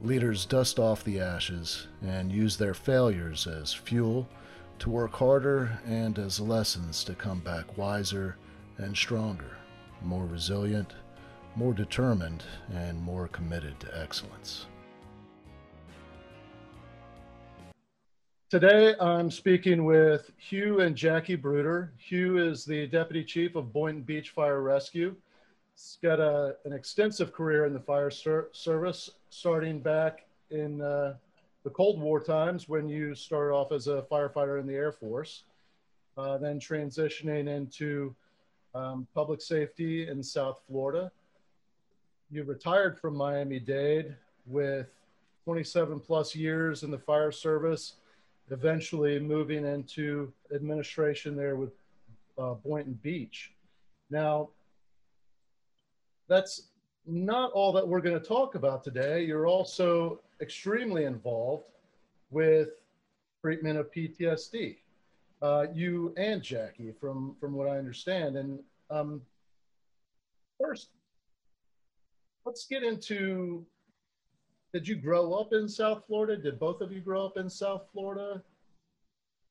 Leaders dust off the ashes and use their failures as fuel to work harder and as lessons to come back wiser and stronger, more resilient, more determined, and more committed to excellence. Today, I'm speaking with Hugh and Jackie Bruder. Hugh is the Deputy Chief of Boynton Beach Fire Rescue. He's got a, an extensive career in the fire ser- service, starting back in uh, the Cold War times when you started off as a firefighter in the Air Force, uh, then transitioning into um, public safety in South Florida. You retired from Miami Dade with 27 plus years in the fire service eventually moving into administration there with uh, Boynton Beach. Now, that's not all that we're going to talk about today. You're also extremely involved with treatment of PTSD. Uh, you and Jackie, from from what I understand. And um, first, let's get into did you grow up in South Florida? Did both of you grow up in South Florida?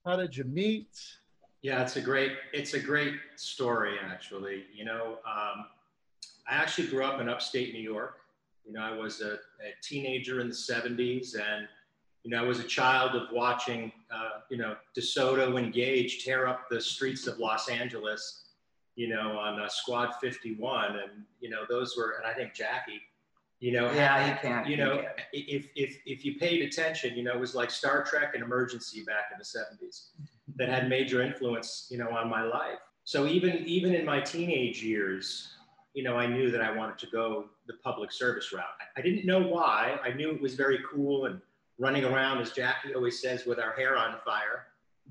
How did you meet? Yeah, it's a great it's a great story actually. You know, um, I actually grew up in upstate New York. You know, I was a, a teenager in the '70s, and you know, I was a child of watching, uh, you know, DeSoto and Gage tear up the streets of Los Angeles, you know, on uh, Squad 51, and you know, those were, and I think Jackie you know, yeah, you can't. You know, if if if you paid attention, you know, it was like Star Trek and Emergency back in the '70s that had major influence, you know, on my life. So even even in my teenage years, you know, I knew that I wanted to go the public service route. I didn't know why. I knew it was very cool and running around, as Jackie always says, with our hair on fire.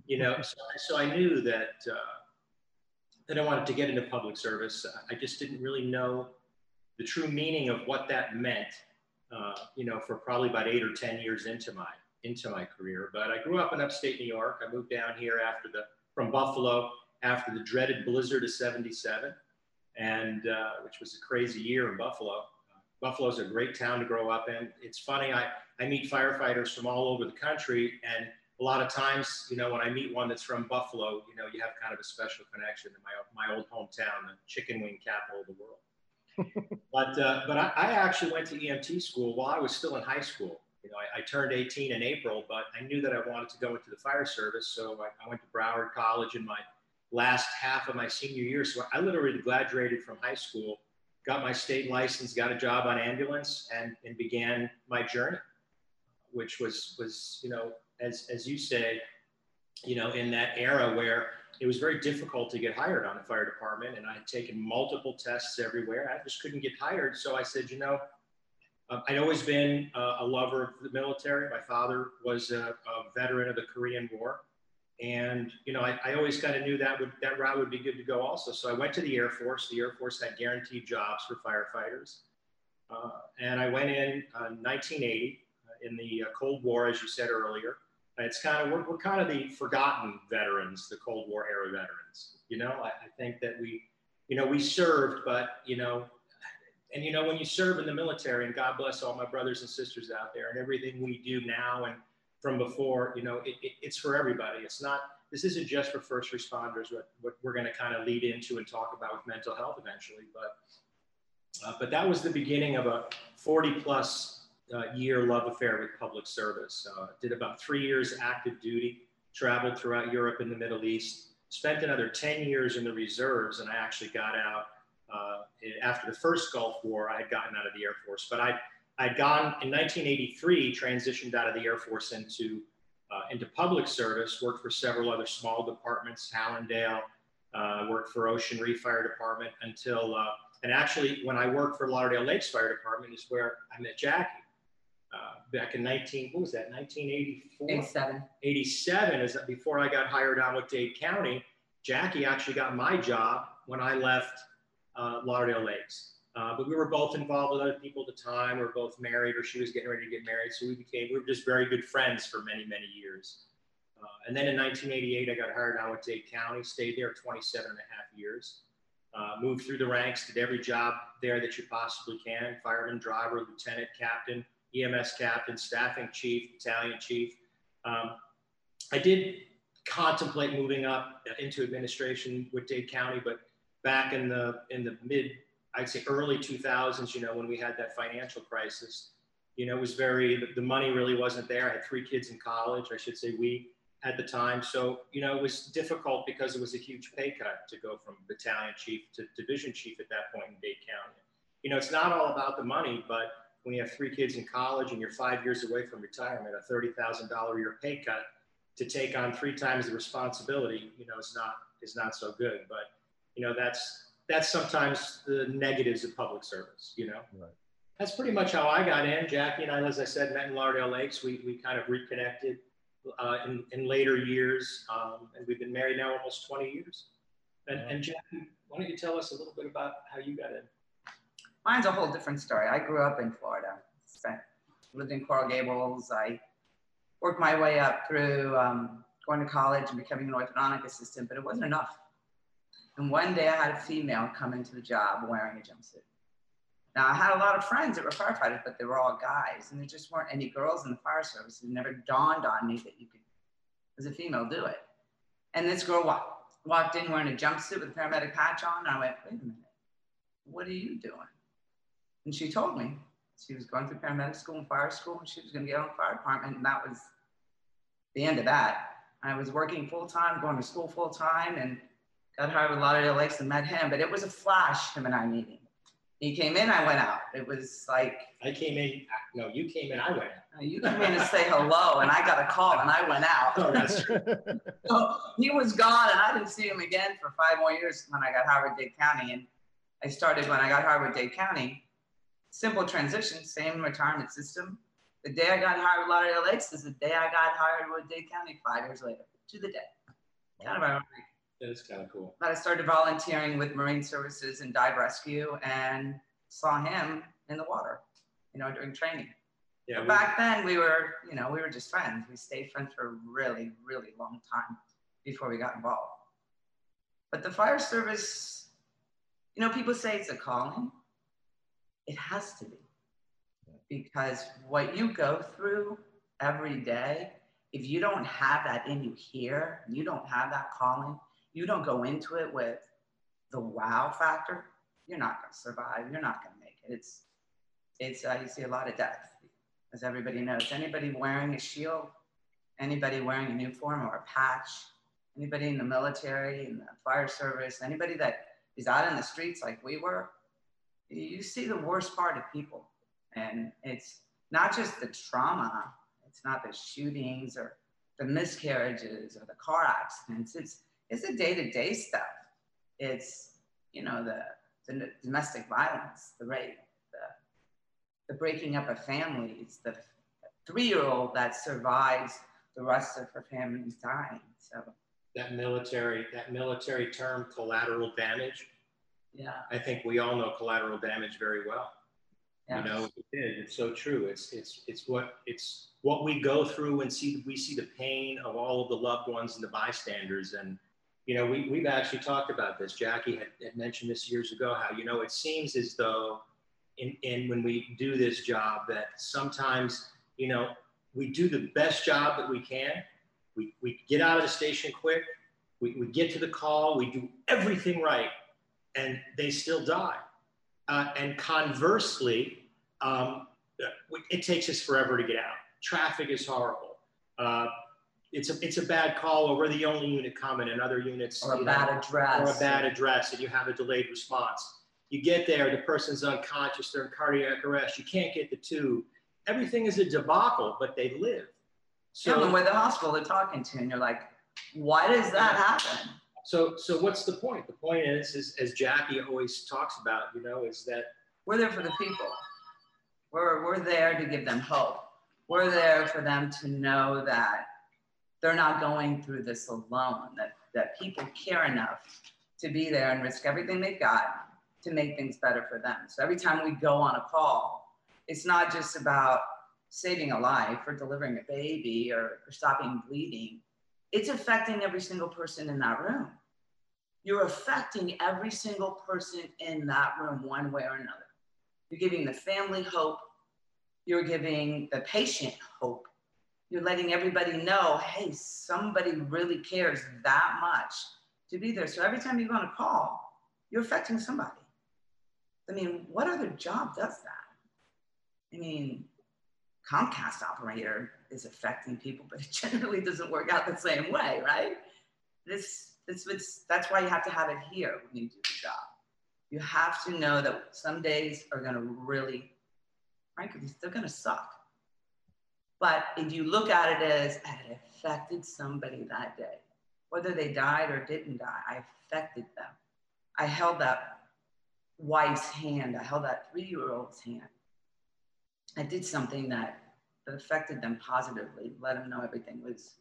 You know, so, so I knew that uh, that I wanted to get into public service. I just didn't really know the true meaning of what that meant, uh, you know, for probably about eight or 10 years into my, into my career. But I grew up in upstate New York. I moved down here after the, from Buffalo after the dreaded blizzard of 77, and uh, which was a crazy year in Buffalo. Uh, Buffalo's a great town to grow up in. It's funny, I, I meet firefighters from all over the country, and a lot of times, you know, when I meet one that's from Buffalo, you know, you have kind of a special connection to my, my old hometown, the chicken wing capital of the world but uh, but I, I, actually went to EMT school while I was still in high school. You know, I, I, turned 18 in April, but I knew that I wanted to go into the fire service, so I, I, went to Broward College in my last half of my senior year. So I literally graduated from high school, got my state license, got a job on ambulance, and, and began my journey, which was was you know as as you say, you know, in that era where it was very difficult to get hired on the fire department. And I had taken multiple tests everywhere. I just couldn't get hired. So I said, you know, uh, I'd always been a lover of the military. My father was a, a veteran of the Korean War. And, you know, I, I always kind of knew that would, that route would be good to go also. So I went to the Air Force. The Air Force had guaranteed jobs for firefighters. Uh, and I went in 1980 uh, in the uh, Cold War, as you said earlier. It's kind of we're, we're kind of the forgotten veterans, the Cold War era veterans. You know, I, I think that we, you know, we served, but you know, and you know, when you serve in the military, and God bless all my brothers and sisters out there, and everything we do now and from before, you know, it, it, it's for everybody. It's not. This isn't just for first responders. What, what we're going to kind of lead into and talk about with mental health eventually, but uh, but that was the beginning of a 40 plus uh, year love affair with public service. Uh, did about three years active duty, traveled throughout Europe and the Middle East, spent another 10 years in the reserves, and I actually got out uh, after the first Gulf War. I had gotten out of the Air Force, but I I'd gone in 1983, transitioned out of the Air Force into uh, into public service, worked for several other small departments, Hallandale, uh, worked for Ocean Reef Fire Department until, uh, and actually when I worked for Lauderdale Lakes Fire Department is where I met Jackie. uh, back in 19, what was that, 1984? 87. 87 is before I got hired on with Dade County. Jackie actually got my job when I left uh, Lauderdale Lakes. Uh, but we were both involved with other people at the time. We were both married, or she was getting ready to get married. So we became, we were just very good friends for many, many years. Uh, and then in 1988, I got hired on with Dade County, stayed there 27 and a half years. Uh, moved through the ranks, did every job there that you possibly can fireman, driver, lieutenant, captain, EMS captain, staffing chief, battalion chief. Um, I did contemplate moving up into administration with Dade County, but back in the in the mid, I'd say early 2000s, you know, when we had that financial crisis, you know, it was very the money really wasn't there. I had three kids in college, I should say we at the time. So, you know, it was difficult because it was a huge pay cut to go from battalion chief to division chief at that point in Dade County. You know, it's not all about the money, but when you have three kids in college and you're five years away from retirement, a $30,000 a year pay cut to take on three times the responsibility, you know, is not, is not so good. But, you know, that's, that's sometimes the negatives of public service, you know? Right. That's pretty much how I got in. Jackie and I, as I said, met in Lauderdale Lakes. We, we kind of reconnected uh, in, in later years. Um, and we've been married now almost 20 years. And, and Jackie, why don't you tell us a little bit about how you got in? Mine's a whole different story. I grew up in Florida, spent, lived in Coral Gables. I worked my way up through um, going to college and becoming an orthodontic assistant, but it wasn't enough. And one day I had a female come into the job wearing a jumpsuit. Now I had a lot of friends that were firefighters, but they were all guys, and there just weren't any girls in the fire service. It never dawned on me that you could, as a female, do it. And this girl walked, walked in wearing a jumpsuit with a paramedic patch on, and I went, wait a minute, what are you doing? And she told me she was going through paramedic school and fire school, and she was going to get on the fire department, and that was the end of that. I was working full time, going to school full time, and got hired with Lauderdale Lakes and met him. But it was a flash, him and I meeting. He came in, I went out. It was like I came in. No, you came in, I went out. You came in to say hello, and I got a call, and I went out. Oh, that's true. so he was gone, and I didn't see him again for five more years when I got hired with Dade County. And I started when I got hired with Dade County. Simple transition, same retirement system. The day I got hired with Lauderdale Lakes is the day I got hired with Dade County five years later, to the day. Kind of ironic. Is kind of cool. But I started volunteering with Marine Services and dive rescue and saw him in the water, you know, during training. Yeah, we, back then we were, you know, we were just friends. We stayed friends for a really, really long time before we got involved. But the fire service, you know, people say it's a calling. It has to be. Because what you go through every day, if you don't have that in you here, you don't have that calling, you don't go into it with the wow factor, you're not going to survive. You're not going to make it. It's, it's, uh, you see a lot of death, as everybody knows. Anybody wearing a shield, anybody wearing a uniform or a patch, anybody in the military, in the fire service, anybody that is out in the streets like we were, you see the worst part of people. And it's not just the trauma, it's not the shootings or the miscarriages or the car accidents. It's it's the day-to-day stuff. It's, you know, the, the domestic violence, the rape, the, the breaking up of families, the three-year-old that survives the rest of her family's dying. So that military, that military term, collateral damage. Yeah. I think we all know collateral damage very well. You know, it's so true. It's it's it's what it's what we go through and see we see the pain of all of the loved ones and the bystanders and you know, we, we've actually talked about this. Jackie had, had mentioned this years ago, how, you know, it seems as though in, in when we do this job that sometimes, you know, we do the best job that we can. We, we get out of the station quick. We, we get to the call. We do everything right. And they still die. Uh, and conversely, um, it takes us forever to get out. Traffic is horrible. Uh, it's a it's a bad call or we're the only unit coming and other units or a bad know, address. or a bad address and you have a delayed response. You get there the person's unconscious they're in cardiac arrest you can't get the tube. Everything is a debacle but they live. So yeah, with the hospital they're talking to and you're like why does that happen? So so what's the point? The point is is as jackie always talks about you know is that we're there for the people. We're, we're there to give them hope. We're there for them to know that they're not going through this alone, that, that people care enough to be there and risk everything they've got to make things better for them. So every time we go on a call, it's not just about saving a life or delivering a baby or, or stopping bleeding. It's affecting every single person in that room. You're affecting every single person in that room one way or another. You're giving the family hope. You're giving the patient hope. You're letting everybody know, hey, somebody really cares that much to be there. So every time you go on a call, you're affecting somebody. I mean, what other job does that? I mean, Comcast operator is affecting people, but it generally doesn't work out the same way, right? This, this, this, that's why you have to have it here when you do the job. You have to know that some days are going to really, frankly, they're going to suck. But if you look at it as it affected somebody that day, whether they died or didn't die, I affected them. I held that wife's hand. I held that three year old's hand. I did something that, that affected them positively, let them know everything was,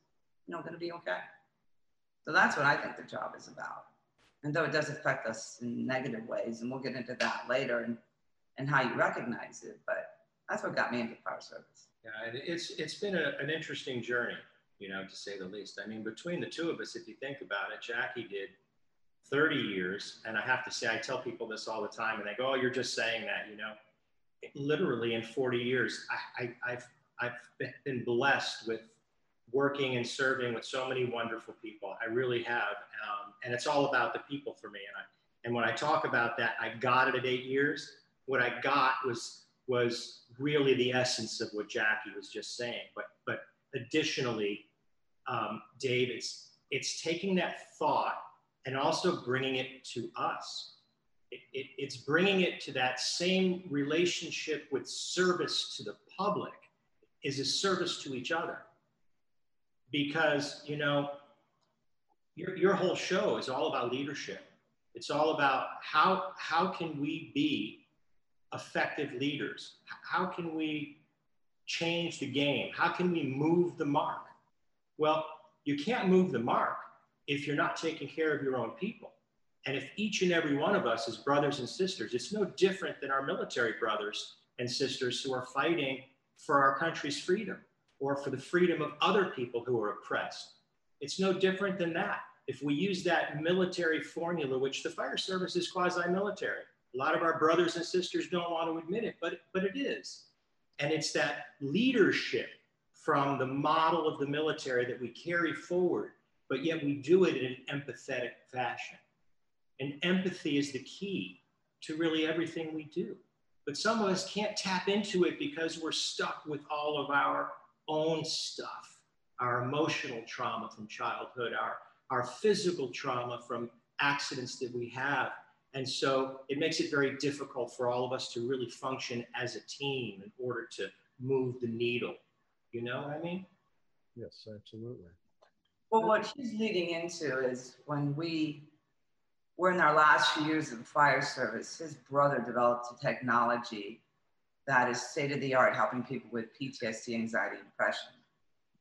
you know, going to be okay. So that's what I think the job is about. And though it does affect us in negative ways, and we'll get into that later and, and how you recognize it, but that's what got me into fire service. Yeah, and it's, it's been a, an interesting journey, you know, to say the least. I mean, between the two of us, if you think about it, Jackie did 30 years. And I have to say, I tell people this all the time, and they go, Oh, you're just saying that, you know. Literally in 40 years, I, I, have I've been blessed with working and serving with so many wonderful people. I really have. Um, and it's all about the people for me. And, I, and when I talk about that, I got it at eight years. What I got was, was really the essence of what Jackie was just saying. But, but additionally, um, Dave, it's, it's taking that thought and also bringing it to us. It, it, it's bringing it to that same relationship with service to the public is a service to each other. Because, you know, your, your whole show is all about leadership. It's all about how, how can we be effective leaders? How can we change the game? How can we move the mark? Well, you can't move the mark if you're not taking care of your own people. And if each and every one of us is brothers and sisters, it's no different than our military brothers and sisters who are fighting for our country's freedom or for the freedom of other people who are oppressed. It's no different than that. If we use that military formula, which the fire service is quasi military, a lot of our brothers and sisters don't want to admit it, but, but it is. And it's that leadership from the model of the military that we carry forward but yet we do it in an empathetic fashion. And empathy is the key to really everything we do. But some of us can't tap into it because we're stuck with all of our own stuff, our emotional trauma from childhood, our, our physical trauma from accidents that we have. And so it makes it very difficult for all of us to really function as a team in order to move the needle. You know what I mean? Yes, absolutely. Well, what she's leading into is when we were in our last few years of the fire service, his brother developed a technology that is state of the art, helping people with PTSD, anxiety, and depression.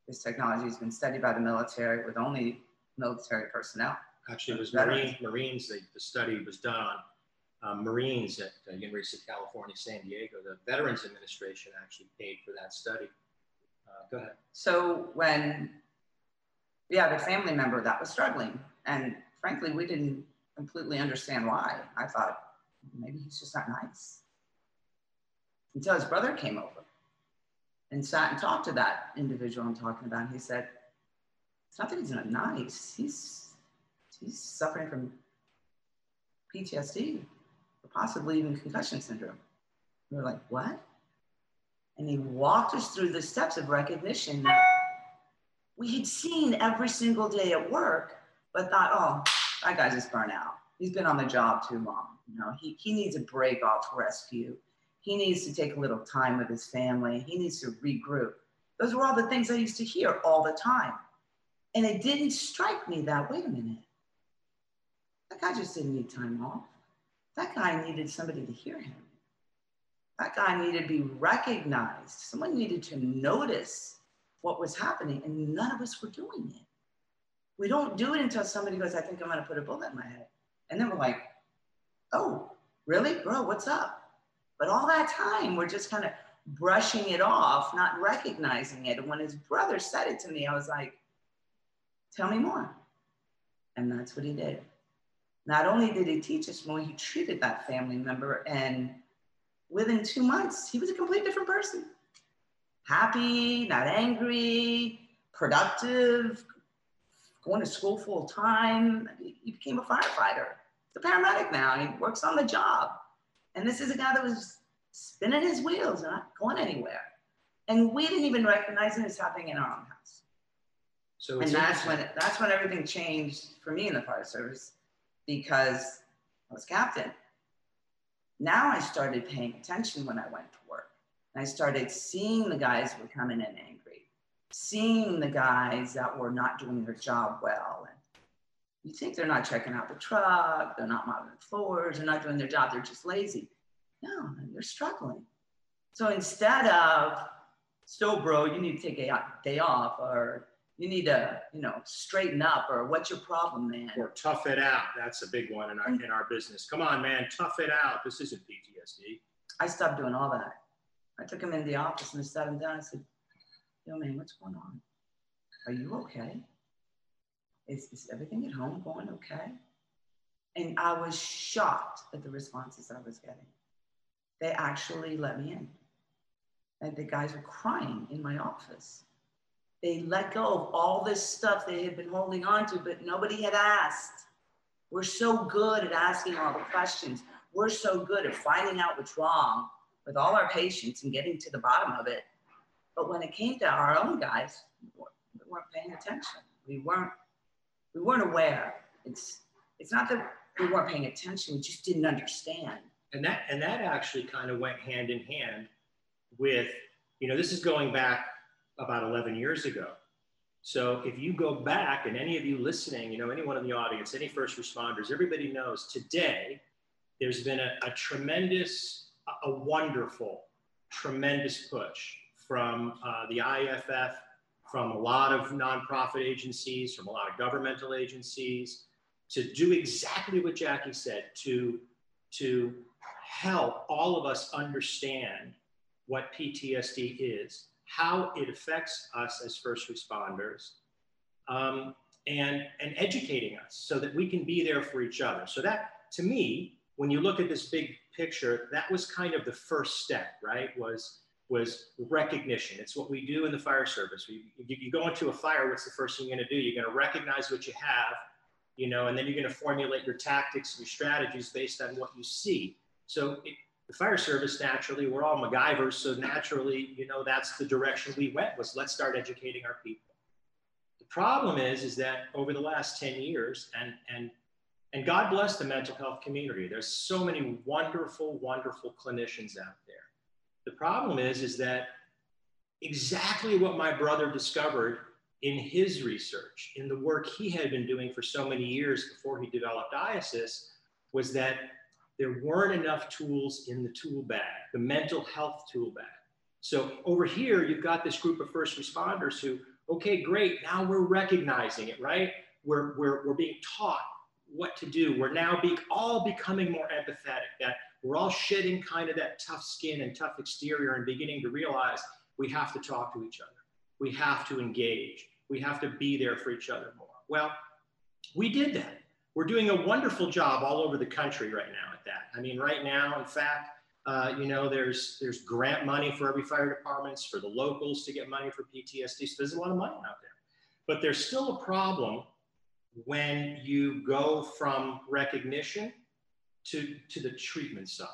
This technology has been studied by the military with only military personnel. Actually, it was Marine, Marines. The, the study was done on um, Marines at the University of California, San Diego. The Veterans Administration actually paid for that study. Uh, go ahead. So when we had a family member that was struggling. And frankly, we didn't completely understand why. I thought maybe he's just not nice. Until his brother came over and sat and talked to that individual I'm talking about. He said, It's not that he's not nice, he's, he's suffering from PTSD or possibly even concussion syndrome. We were like, What? And he walked us through the steps of recognition that we had seen every single day at work, but thought, oh, that guy's just burnt out. He's been on the job too long. You know, he, he needs a break off rescue. He needs to take a little time with his family. He needs to regroup. Those were all the things I used to hear all the time. And it didn't strike me that, wait a minute, that guy just didn't need time off. That guy needed somebody to hear him. that guy needed to be recognized. Someone needed to notice what was happening, and none of us were doing it. We don't do it until somebody goes, I think I'm to put a bullet in my head. And then we're like, oh, really? Bro, what's up? But all that time, we're just kind of brushing it off, not recognizing it. And when his brother said it to me, I was like, tell me more. And that's what he did. Not only did he teach us more, he treated that family member. And within two months, he was a completely different person. Happy, not angry, productive, going to school full time. He became a firefighter. He's a paramedic now. He works on the job. And this is a guy that was spinning his wheels, not going anywhere. And we didn't even recognize it as happening in our own house. So and that's when that's when everything changed for me in the fire service because I was captain. Now I started paying attention when I went to work. I started seeing the guys who were coming in angry, seeing the guys that were not doing their job well. And you think they're not checking out the truck, they're not mopping the floors, they're not doing their job, they're just lazy. No, they're struggling. So instead of, still, bro, you need to take a day off, or you need to, you know, straighten up or what's your problem, man? Or tough it out. That's a big one in our mm. in our business. Come on, man, tough it out. This isn't PTSD. I stopped doing all that. I took him in the office and I sat him down. I said, Yo, man, what's going on? Are you okay? Is, is everything at home going okay? And I was shocked at the responses I was getting. They actually let me in. And the guys were crying in my office they let go of all this stuff they had been holding on to, but nobody had asked. We're so good at asking all the questions. We're so good at finding out what's wrong with all our patients and getting to the bottom of it. But when it came to our own guys, we weren't paying attention. We weren't, we weren't aware. It's, it's not that we weren't paying attention, we just didn't understand. And that, and that actually kind of went hand in hand with, you know, this is going back about 11 years ago. So if you go back and any of you listening, you know, anyone in the audience, any first responders, everybody knows today there's been a, a tremendous, a wonderful, tremendous push from uh, the IAFF, from a lot of nonprofit agencies, from a lot of governmental agencies to do exactly what Jackie said, to, to help all of us understand what PTSD is how it affects us as first responders, um, and, and educating us so that we can be there for each other. So, that to me, when you look at this big picture, that was kind of the first step, right? Was was recognition. It's what we do in the fire service. We, you, you go into a fire, what's the first thing you're going to do? You're going to recognize what you have, you know, and then you're going to formulate your tactics and your strategies based on what you see. So it, the fire service naturally we're all MacGyvers, so naturally, you know, that's the direction we went was let's start educating our people. The problem is, is that over the last 10 years, and and and God bless the mental health community. There's so many wonderful, wonderful clinicians out there. The problem is, is that exactly what my brother discovered in his research, in the work he had been doing for so many years before he developed IASIS, was that there weren't enough tools in the tool bag, the mental health tool bag. So over here, you've got this group of first responders who, okay, great, now we're recognizing it, right? We're, we're, we're being taught what to do. We're now be, all becoming more empathetic, that we're all shedding kind of that tough skin and tough exterior and beginning to realize we have to talk to each other. We have to engage. We have to be there for each other more. Well, we did that. We're doing a wonderful job all over the country right now at that. I mean, right now, in fact, uh, you know, there's there's grant money for every fire departments for the locals to get money for PTSD. So there's a lot of money out there, but there's still a problem when you go from recognition to to the treatment side.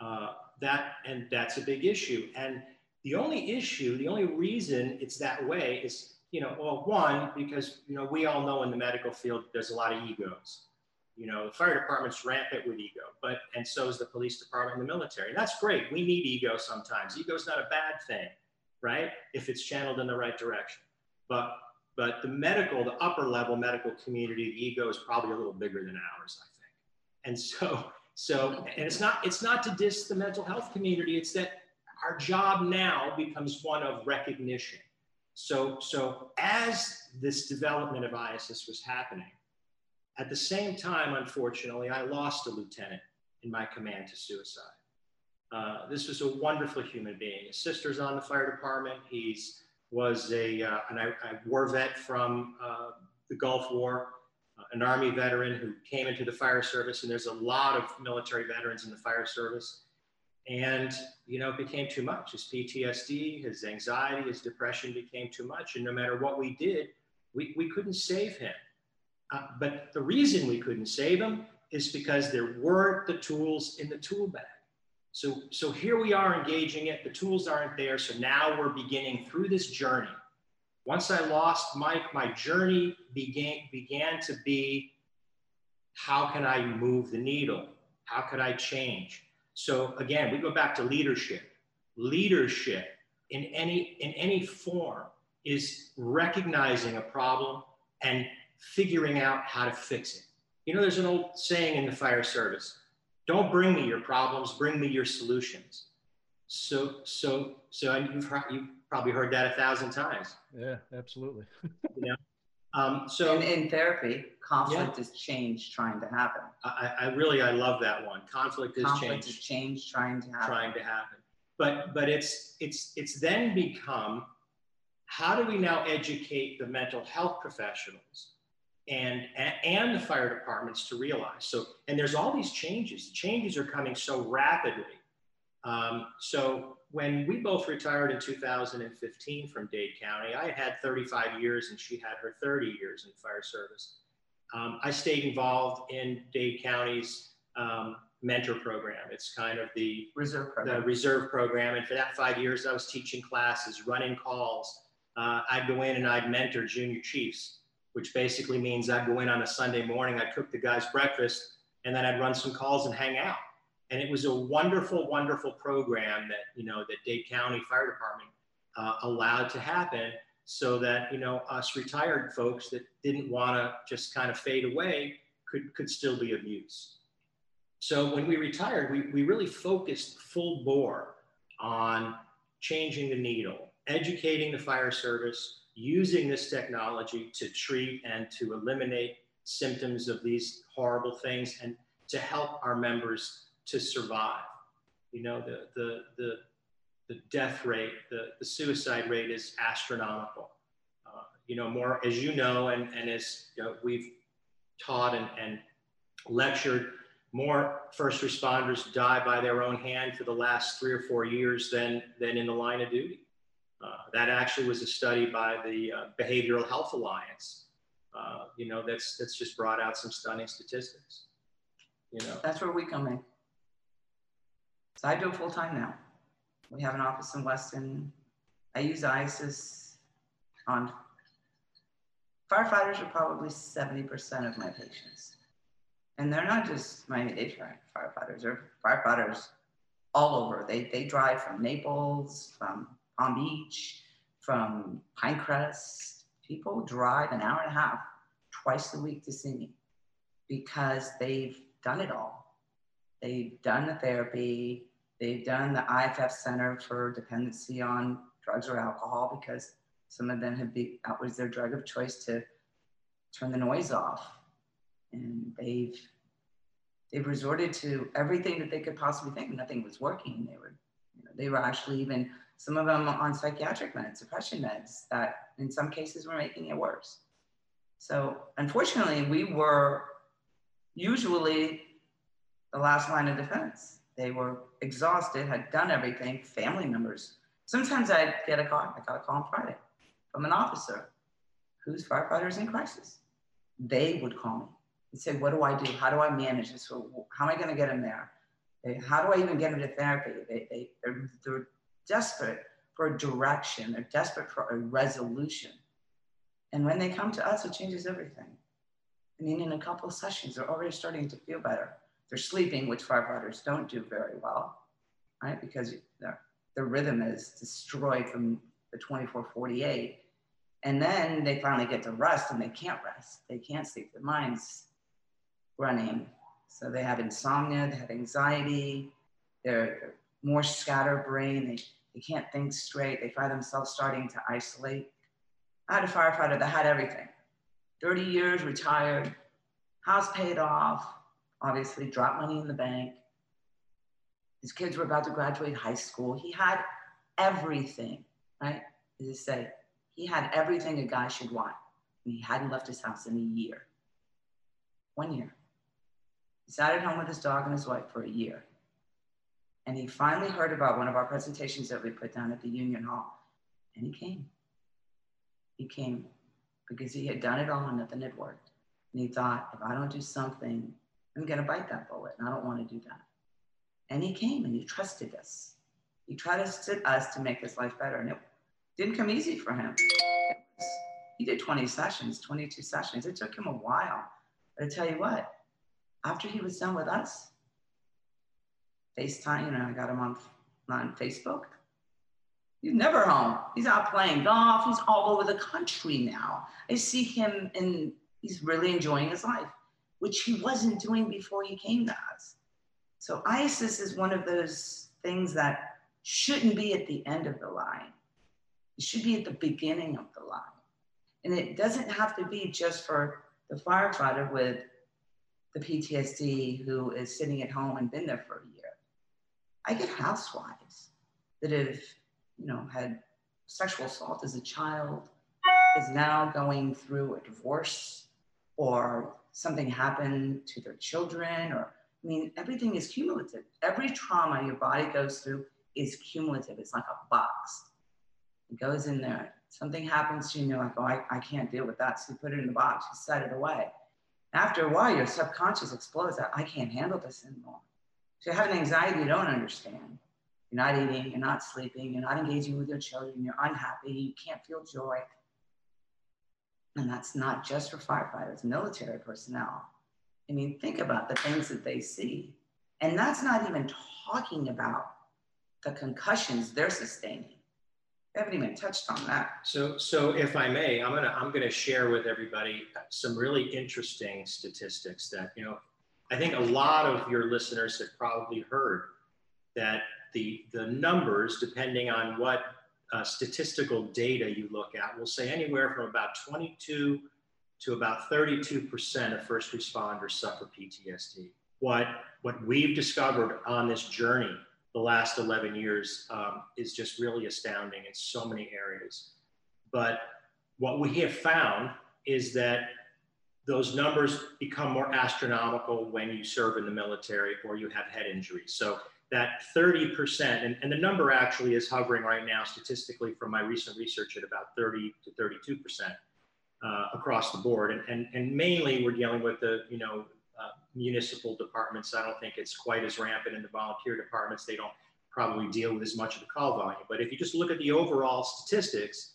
Uh, that and that's a big issue. And the only issue, the only reason it's that way is you know, well, one, because, you know, we all know in the medical field, there's a lot of egos. You know, the fire department's rampant with ego, but, and so is the police department and the military. And that's great. We need ego sometimes. Ego's not a bad thing, right? If it's channeled in the right direction. But, but the medical, the upper level medical community, the ego is probably a little bigger than ours, I think. And so So, and it's not it's not to diss the mental health community. It's that our job now becomes one of recognition. So, so as this development of IASIS was happening, at the same time, unfortunately, I lost a lieutenant in my command to suicide. Uh, this was a wonderful human being. His sister's on the fire department. He's was a uh, an, a war vet from uh, the Gulf War, uh, an Army veteran who came into the fire service. And there's a lot of military veterans in the fire service. And you know, it became too much. His PTSD, his anxiety, his depression became too much. And no matter what we did, we, we couldn't save him. Uh, but the reason we couldn't save him is because there weren't the tools in the tool bag. So, so here we are engaging it. The tools aren't there. So now we're beginning through this journey. Once I lost Mike, my journey began, began to be how can I move the needle? How could I change? So again, we go back to leadership. Leadership in any in any form is recognizing a problem and figuring out how to fix it. You know, there's an old saying in the fire service don't bring me your problems, bring me your solutions. So, so, so you've, you've probably heard that a thousand times. Yeah, absolutely. you know? Um, so in, in therapy, conflict yeah. is change trying to happen. I, I really, I love that one. Conflict is conflict change. is change trying to happen. Trying to happen. But, but it's, it's, it's then become, how do we now educate the mental health professionals and, and the fire departments to realize. So, and there's all these changes. The changes are coming so rapidly. Um, so when we both retired in 2015 from Dade County, I had 35 years and she had her 30 years in fire service. Um, I stayed involved in Dade County's um, mentor program. It's kind of the reserve program. The reserve program. And for that five years, I was teaching classes, running calls. Uh, I'd go in and I'd mentor junior chiefs which basically means I'd go in on a Sunday morning, I'd cook the guys breakfast, and then I'd run some calls and hang out. And it was a wonderful, wonderful program that, you know, that Dade County Fire Department uh, allowed to happen so that, you know, us retired folks that didn't want to just kind of fade away could, could still be of use. So when we retired, we, we really focused full bore on changing the needle, educating the fire service, using this technology to treat and to eliminate symptoms of these horrible things and to help our members to survive. You know, the, the, the, the death rate, the, the suicide rate is astronomical. Uh, you know, more as you know, and, and as you know, we've taught and, and lectured, more first responders die by their own hand for the last three or four years than, than in the line of duty. Uh, that actually was a study by the uh, Behavioral Health Alliance. Uh, you know, that's that's just brought out some stunning statistics. You know, that's where we come in. So I do it full time now. We have an office in Weston. I use IASIS on firefighters are probably 70% of my patients. And they're not just my age firefighters, they're firefighters all over. They, they drive from Naples, from Palm Beach, from Pinecrest. People drive an hour and a half twice a week to see me because they've done it all. They've done the therapy, they've done the IFF Center for Dependency on Drugs or Alcohol because some of them have been, that was their drug of choice to turn the noise off. And they've they've resorted to everything that they could possibly think. Nothing was working. They were, you know, they were actually even some of them on psychiatric meds, depression meds that in some cases were making it worse. So unfortunately, we were usually the last line of defense. They were exhausted, had done everything, family members. Sometimes I'd get a call, I got a call on Friday from an officer whose firefighters in crisis. They would call me and say, What do I do? How do I manage this? How am I going to get him there? How do I even get him to therapy? They, they, they're, they're desperate for a direction, they're desperate for a resolution. And when they come to us, it changes everything. I mean, in a couple of sessions, they're already starting to feel better. They're sleeping, which firefighters don't do very well, right? Because their, their rhythm is destroyed from the 24 48. And then they finally get to rest and they can't rest. They can't sleep. Their mind's running So they have insomnia, they have anxiety, they're more scatterbrained, they, they can't think straight, they find themselves starting to isolate. I had a firefighter that had everything 30 years, retired, house paid off, obviously, dropped money in the bank. His kids were about to graduate high school. He had everything, right? As I say, he had everything a guy should want. And he hadn't left his house in a year. One year. He sat at home with his dog and his wife for a year. And he finally heard about one of our presentations that we put down at the Union Hall. And he came. He came because he had done it all and nothing had worked. And he thought, if I don't do something, I'm going to bite that bullet. And I don't want to do that. And he came and he trusted us. He trusted us to make his life better. And it didn't come easy for him. he did 20 sessions, 22 sessions. It took him a while. But I tell you what, after he was done with us, FaceTime, you know, I got him on, on Facebook. He's never home. He's out playing golf. He's all over the country now. I see him and he's really enjoying his life, which he wasn't doing before he came to us. So IASIS is one of those things that shouldn't be at the end of the line. It should be at the beginning of the line. And it doesn't have to be just for the firefighter with the PTSD who is sitting at home and been there for a year. I get housewives that have, you know, had sexual assault as a child, is now going through a divorce or something happened to their children or I mean, everything is cumulative. Every trauma your body goes through is cumulative. It's like a box. It goes in there. Something happens to you, and you're like, oh, I, I can't deal with that. So you put it in the box, you set it away. After a while, your subconscious explodes. I can't handle this anymore. So you have an anxiety you don't understand. You're not eating, you're not sleeping, you're not engaging with your children, you're unhappy, you can't feel joy. And that's not just for firefighters, military personnel. I mean, think about the things that they see. And that's not even talking about the concussions they're sustaining. They haven't even touched on that. So, so if I may, I'm gonna I'm gonna share with everybody some really interesting statistics that you know I think a lot of your listeners have probably heard that the, the numbers, depending on what uh, statistical data you look at, will say anywhere from about 22 to about 32% of first responders suffer PTSD. What, what we've discovered on this journey the last 11 years um, is just really astounding in so many areas. But what we have found is that those numbers become more astronomical when you serve in the military or you have head injuries. So that 30%, and, and the number actually is hovering right now statistically from my recent research at about 30 to 32% uh, across the board. And, and, and mainly we're dealing with the, you know, uh, municipal departments. I don't think it's quite as rampant in the volunteer departments. They don't probably deal with as much of the call volume. But if you just look at the overall statistics,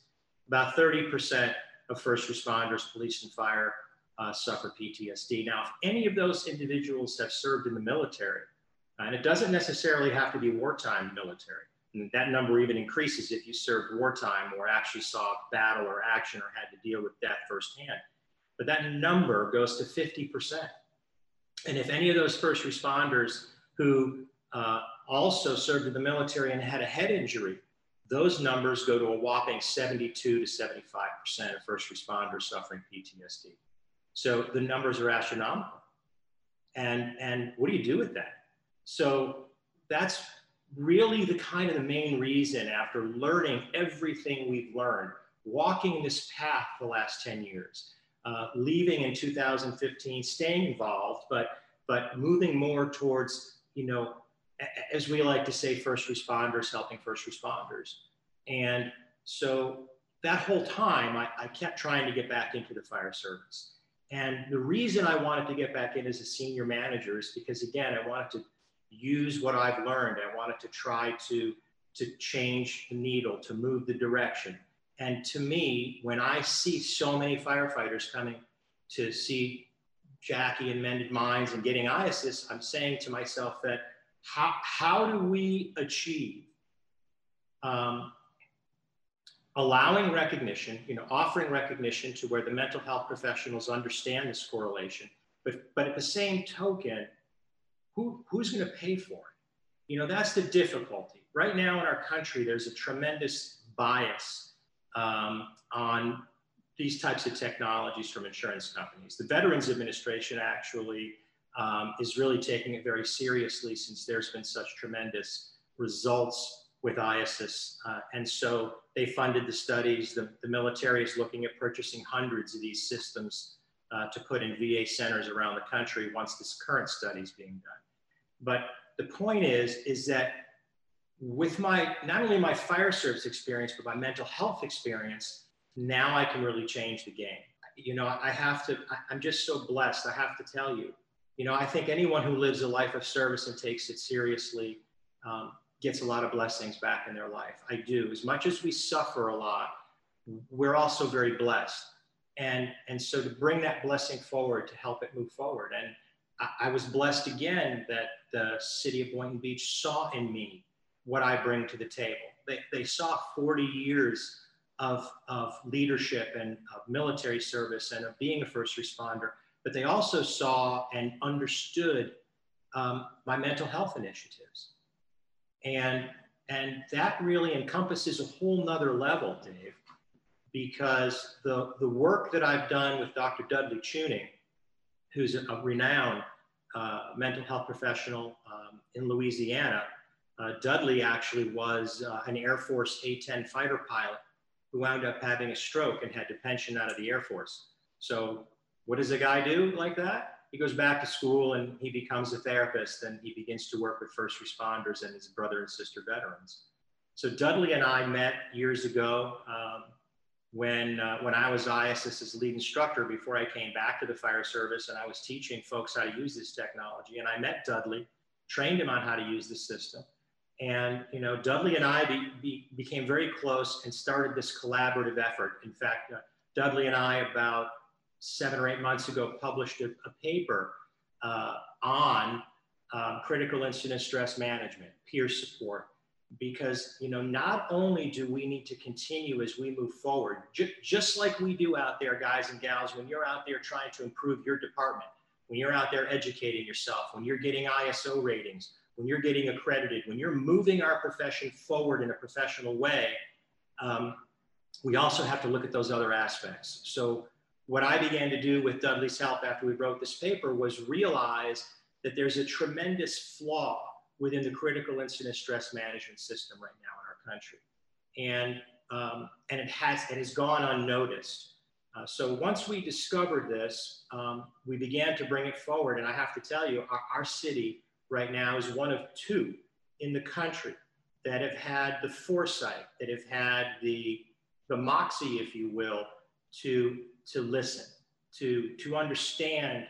about 30% of first responders, police and fire, uh, suffer PTSD. Now, if any of those individuals have served in the military, and it doesn't necessarily have to be wartime military, and that number even increases if you served wartime or actually saw battle or action or had to deal with death firsthand. But that number goes to 50%. And if any of those first responders who uh, also served in the military and had a head injury, those numbers go to a whopping 72 to 75% of first responders suffering PTSD. So the numbers are astronomical. And, and what do you do with that? So that's really the kind of the main reason after learning everything we've learned, walking this path the last 10 years, uh, leaving in 2015, staying involved, but, but moving more towards, you know, as we like to say, first responders helping first responders. And so that whole time, I, I kept trying to get back into the fire service. And the reason I wanted to get back in as a senior manager is because, again, I wanted to use what I've learned. I wanted to try to, to change the needle, to move the direction. And to me, when I see so many firefighters coming to see Jackie and Mended Minds and getting IASIS, I'm saying to myself that how, how do we achieve um, allowing recognition, you know, offering recognition to where the mental health professionals understand this correlation, but, but at the same token, who, who's going to pay for it? You know, that's the difficulty. Right now in our country, there's a tremendous bias um, on these types of technologies from insurance companies. The Veterans Administration actually um, is really taking it very seriously since there's been such tremendous results with IASIS. Uh, and so they funded the studies. The, the, military is looking at purchasing hundreds of these systems uh, to put in VA centers around the country once this current study is being done. But the point is, is that with my, not only my fire service experience, but my mental health experience, now I can really change the game. You know, I have to, I, am just so blessed. I have to tell you, you know, I think anyone who lives a life of service and takes it seriously um, gets a lot of blessings back in their life. I do. As much as we suffer a lot, we're also very blessed. And, and so to bring that blessing forward to help it move forward. And I, was blessed again that the city of Boynton Beach saw in me what I bring to the table. They, they saw 40 years of, of leadership and of military service and of being a first responder, but they also saw and understood um, my mental health initiatives. And, and that really encompasses a whole nother level, Dave, because the, the work that I've done with Dr. Dudley Chewning, who's a, a renowned uh, mental health professional um, in Louisiana, uh, Dudley actually was uh, an Air Force A 10 fighter pilot who wound up having a stroke and had to pension out of the Air Force. So, what does a guy do like that? He goes back to school and he becomes a therapist and he begins to work with first responders and his brother and sister veterans. So, Dudley and I met years ago um, when, uh, when I was IASIS's lead instructor before I came back to the fire service and I was teaching folks how to use this technology. And I met Dudley, trained him on how to use the system. And you know, Dudley and I be, be, became very close and started this collaborative effort. In fact, uh, Dudley and I, about seven or eight months ago, published a, a paper uh, on um, critical incident stress management, peer support, because you know, not only do we need to continue as we move forward, ju just like we do out there, guys and gals, when you're out there trying to improve your department, when you're out there educating yourself, when you're getting ISO ratings when you're getting accredited, when you're moving our profession forward in a professional way, um, we also have to look at those other aspects. So what I began to do with Dudley's help after we wrote this paper was realize that there's a tremendous flaw within the critical incident stress management system right now in our country. And, um, and it, has, it has gone unnoticed. Uh, so once we discovered this, um, we began to bring it forward. And I have to tell you, our, our city right now is one of two in the country that have had the foresight, that have had the, the moxie, if you will, to, to listen, to, to understand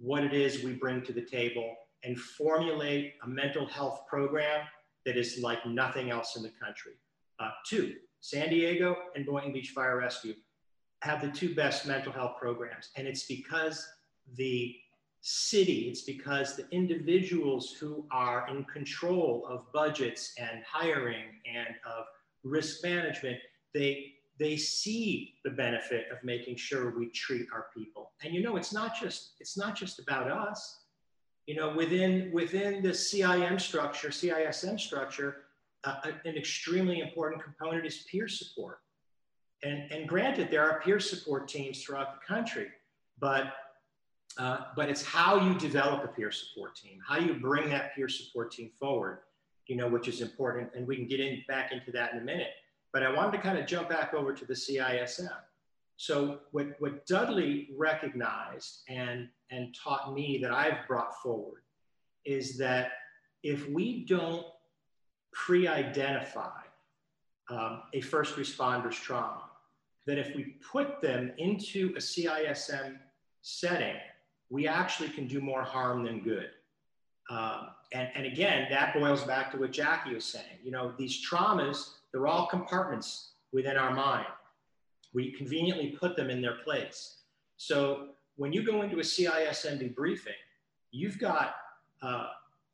what it is we bring to the table and formulate a mental health program that is like nothing else in the country. Uh, two, San Diego and Boynton Beach Fire Rescue have the two best mental health programs. And it's because the city, it's because the individuals who are in control of budgets and hiring and of risk management, they they see the benefit of making sure we treat our people. And you know, it's not just it's not just about us. You know, within within the CIM structure, CISM structure, uh, an extremely important component is peer support. And, and granted, there are peer support teams throughout the country, but uh, but it's how you develop a peer support team, how you bring that peer support team forward, you know, which is important. And we can get in back into that in a minute. But I wanted to kind of jump back over to the CISM. So what, what Dudley recognized and, and taught me that I've brought forward is that if we don't pre-identify um, a first responder's trauma, that if we put them into a CISM setting, we actually can do more harm than good. Um, and, and again, that boils back to what Jackie was saying. You know, these traumas, they're all compartments within our mind. We conveniently put them in their place. So when you go into a CISM debriefing, you've got uh,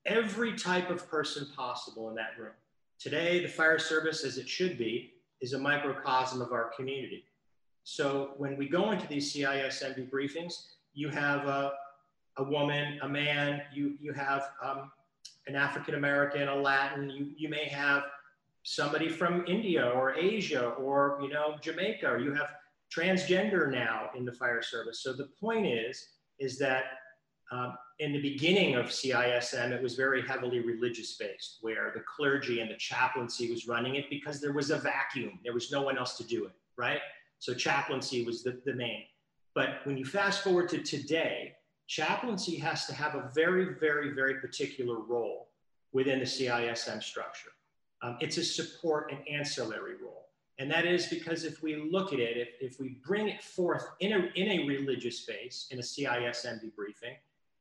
every type of person possible in that room. Today, the fire service, as it should be, is a microcosm of our community. So when we go into these CISM debriefings, you have a, a woman, a man, you, you have um, an African American, a Latin, you, you may have somebody from India or Asia or, you know, Jamaica, or you have transgender now in the fire service. So the point is, is that um, in the beginning of CISM, it was very heavily religious based, where the clergy and the chaplaincy was running it because there was a vacuum. There was no one else to do it, right? So chaplaincy was the, the main. But when you fast forward to today, chaplaincy has to have a very, very, very particular role within the CISM structure. Um, it's a support and ancillary role. And that is because if we look at it, if, if we bring it forth in a, in a religious space, in a CISM debriefing,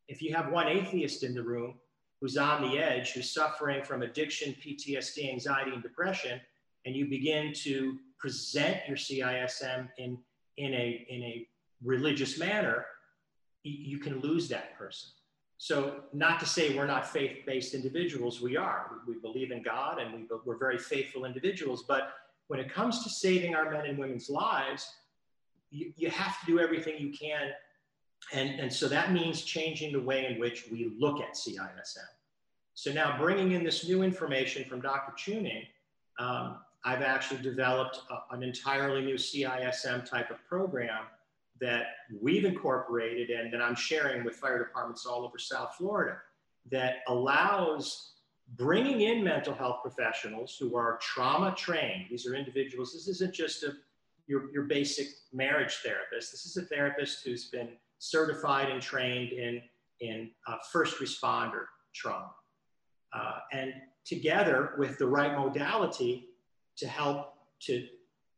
if you have one atheist in the room who's on the edge, who's suffering from addiction, PTSD, anxiety, and depression, and you begin to present your CISM in, in, a, in a religious manner, you can lose that person. So, not to say we're not faith based individuals, we are. We believe in God and we, we're very faithful individuals. But when it comes to saving our men and women's lives, you, you have to do everything you can. And, and so that means changing the way in which we look at CISM. So now bringing in this new information from Dr. Chewning, um, I've actually developed a, an entirely new CISM type of program that we've incorporated and that I'm sharing with fire departments all over South Florida that allows bringing in mental health professionals who are trauma trained. These are individuals, this isn't just a, your, your basic marriage therapist. This is a therapist who's been certified and trained in, in uh, first responder trauma. Uh, and together with the right modality to help to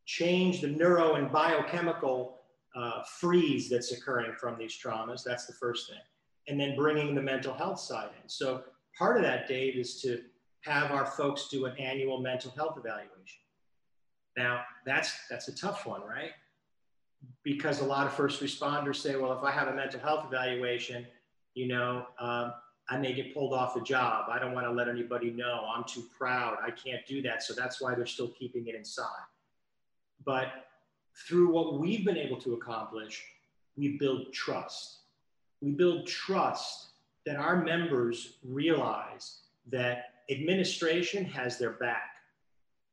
change the neuro and biochemical uh, freeze that's occurring from these traumas. That's the first thing. And then bringing the mental health side in. So part of that, Dave, is to have our folks do an annual mental health evaluation. Now, that's, that's a tough one, right? Because a lot of first responders say, well, if I have a mental health evaluation, you know, um, I may get pulled off the job. I don't want to let anybody know. I'm too proud. I can't do that. So that's why they're still keeping it inside. But through what we've been able to accomplish, we build trust. We build trust that our members realize that administration has their back,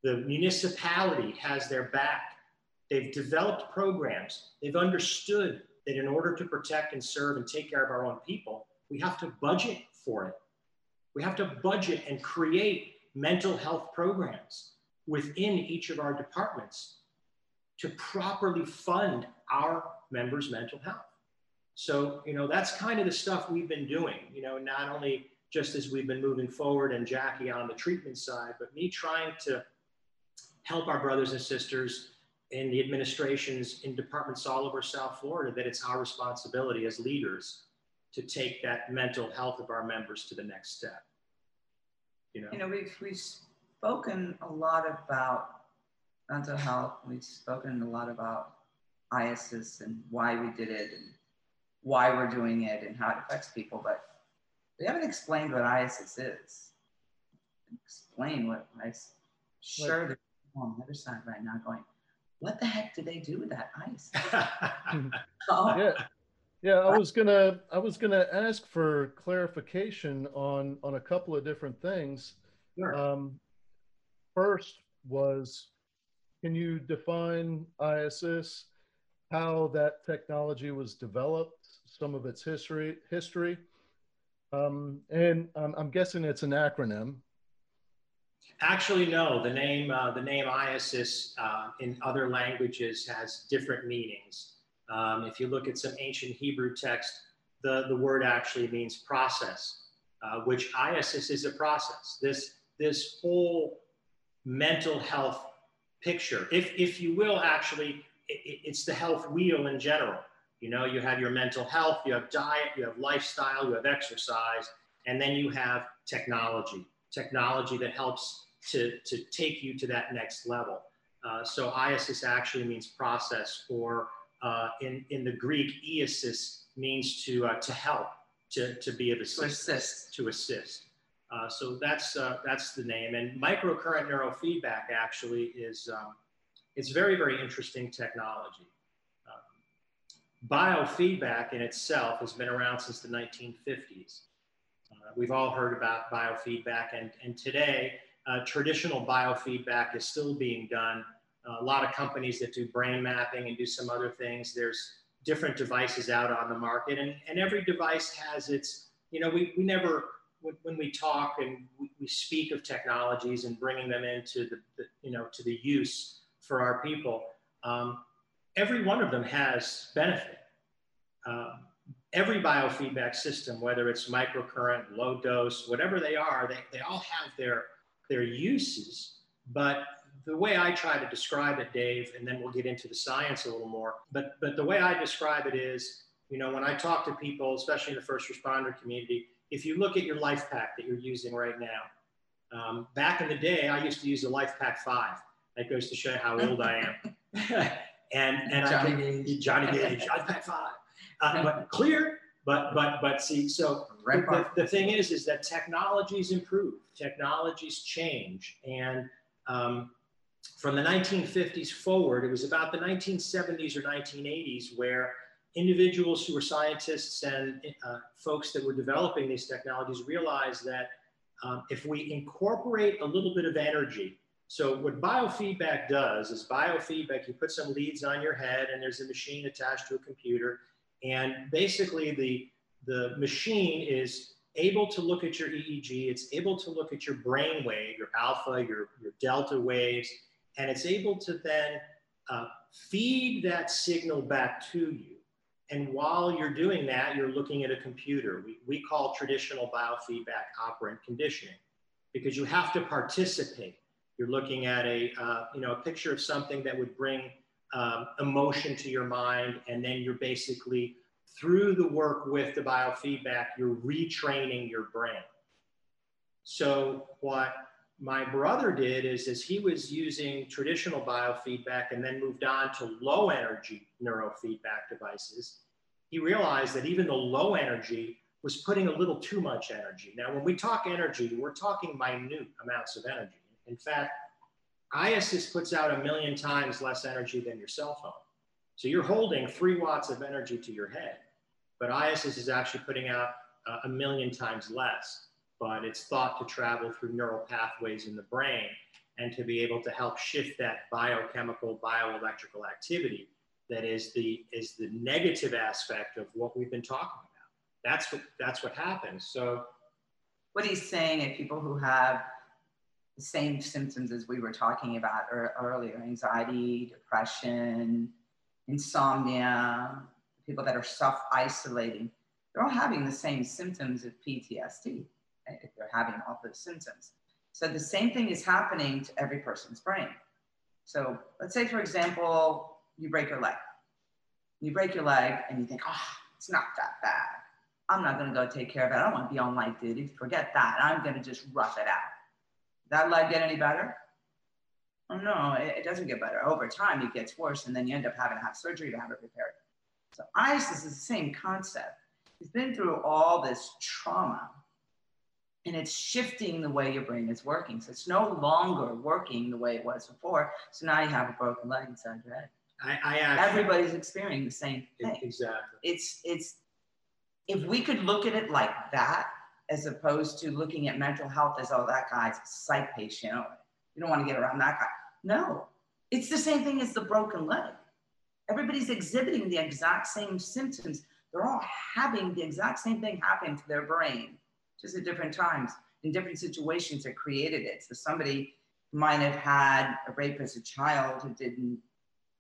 the municipality has their back. They've developed programs, they've understood that in order to protect and serve and take care of our own people, we have to budget for it. We have to budget and create mental health programs within each of our departments to properly fund our members' mental health. So, you know, that's kind of the stuff we've been doing, you know, not only just as we've been moving forward and Jackie on the treatment side, but me trying to help our brothers and sisters in the administrations in departments all over South Florida that it's our responsibility as leaders to take that mental health of our members to the next step. You know, you know we've, we've spoken a lot about mental health. We've spoken a lot about IASIS and why we did it and why we're doing it and how it affects people, but we haven't explained what IASIS is. Explain what I sure there's people on the other side right now going, what the heck did they do with that ice? oh. Yeah. Yeah, I was gonna I was gonna ask for clarification on on a couple of different things. Sure. Um, first was can you define IASIS, how that technology was developed, some of its history, history, um, and um, I'm guessing it's an acronym. Actually, no. The name uh, the name IASIS uh, in other languages has different meanings. Um, if you look at some ancient Hebrew text, the, the word actually means process, uh, which IASIS is a process. This this whole mental health picture. If, if you will, actually, it, it's the health wheel in general. You know, you have your mental health, you have diet, you have lifestyle, you have exercise, and then you have technology, technology that helps to, to take you to that next level. Uh, so IASIS actually means process, or uh, in, in the Greek, iasis means to, uh, to help, to, to be of assistance, to assist. To assist. Uh, so that's uh, that's the name. And microcurrent neurofeedback actually is um, it's very very interesting technology. Um, biofeedback in itself has been around since the 1950s. Uh, we've all heard about biofeedback, and, and today, uh, traditional biofeedback is still being done. Uh, a lot of companies that do brain mapping and do some other things. There's different devices out on the market, and, and every device has its, you know, we, we never, when, we talk and we, speak of technologies and bringing them into the, the, you know, to the use for our people, um, every one of them has benefit. Um, every biofeedback system, whether it's microcurrent, low dose, whatever they are, they, they all have their, their uses. But the way I try to describe it, Dave, and then we'll get into the science a little more, but, but the way I describe it is, you know, when I talk to people, especially in the first responder community, if you look at your LifePak that you're using right now, um, back in the day, I used to use the LifePak 5. That goes to show how old I am. and and Johnny I Gage. Johnny Gage, LifePak 5. Uh, but clear, but but but see, so the, the, thing is, is that technologies improve, technologies change, and um, from the 1950s forward, it was about the 1970s or 1980s where individuals who were scientists and uh, folks that were developing these technologies realized that um, if we incorporate a little bit of energy, so what biofeedback does is biofeedback, you put some leads on your head and there's a machine attached to a computer. And basically the, the machine is able to look at your EEG, it's able to look at your brain wave, your alpha, your, your delta waves, and it's able to then uh, feed that signal back to you. And while you're doing that, you're looking at a computer. We, we call traditional biofeedback operant conditioning because you have to participate. You're looking at a, uh, you know, a picture of something that would bring um, emotion to your mind, and then you're basically through the work with the biofeedback, you're retraining your brain. So what my brother did is, is he was using traditional biofeedback and then moved on to low energy neurofeedback devices. He realized that even the low energy was putting a little too much energy. Now, when we talk energy, we're talking minute amounts of energy. In fact, IASIS puts out a million times less energy than your cell phone. So you're holding three watts of energy to your head, but IASIS is actually putting out uh, a million times less but it's thought to travel through neural pathways in the brain and to be able to help shift that biochemical, bioelectrical activity that is the is the negative aspect of what we've been talking about. That's what that's what happens. So what he's saying is people who have the same symptoms as we were talking about earlier, anxiety, depression, insomnia, people that are self-isolating, they're all having the same symptoms of PTSD if they're having all those symptoms. So the same thing is happening to every person's brain. So let's say, for example, you break your leg. You break your leg and you think, oh, it's not that bad. I'm not going to go take care of it. I don't want to be on light duty. Forget that. I'm going to just rough it out. That leg get any better? Oh, no, it, it doesn't get better. Over time, it gets worse, and then you end up having to have surgery to have it repaired. So IASIS is the same concept. He's been through all this trauma and it's shifting the way your brain is working. So it's no longer working the way it was before. So now you have a broken leg inside your head. I, I actually, everybody's experiencing the same thing. Exactly. It's it's if we could look at it like that, as opposed to looking at mental health as oh that guy's a psych patient, oh, you don't want to get around that guy. No, it's the same thing as the broken leg. Everybody's exhibiting the exact same symptoms. They're all having the exact same thing happen to their brain just at different times in different situations that created it. So somebody might have had a rape as a child who didn't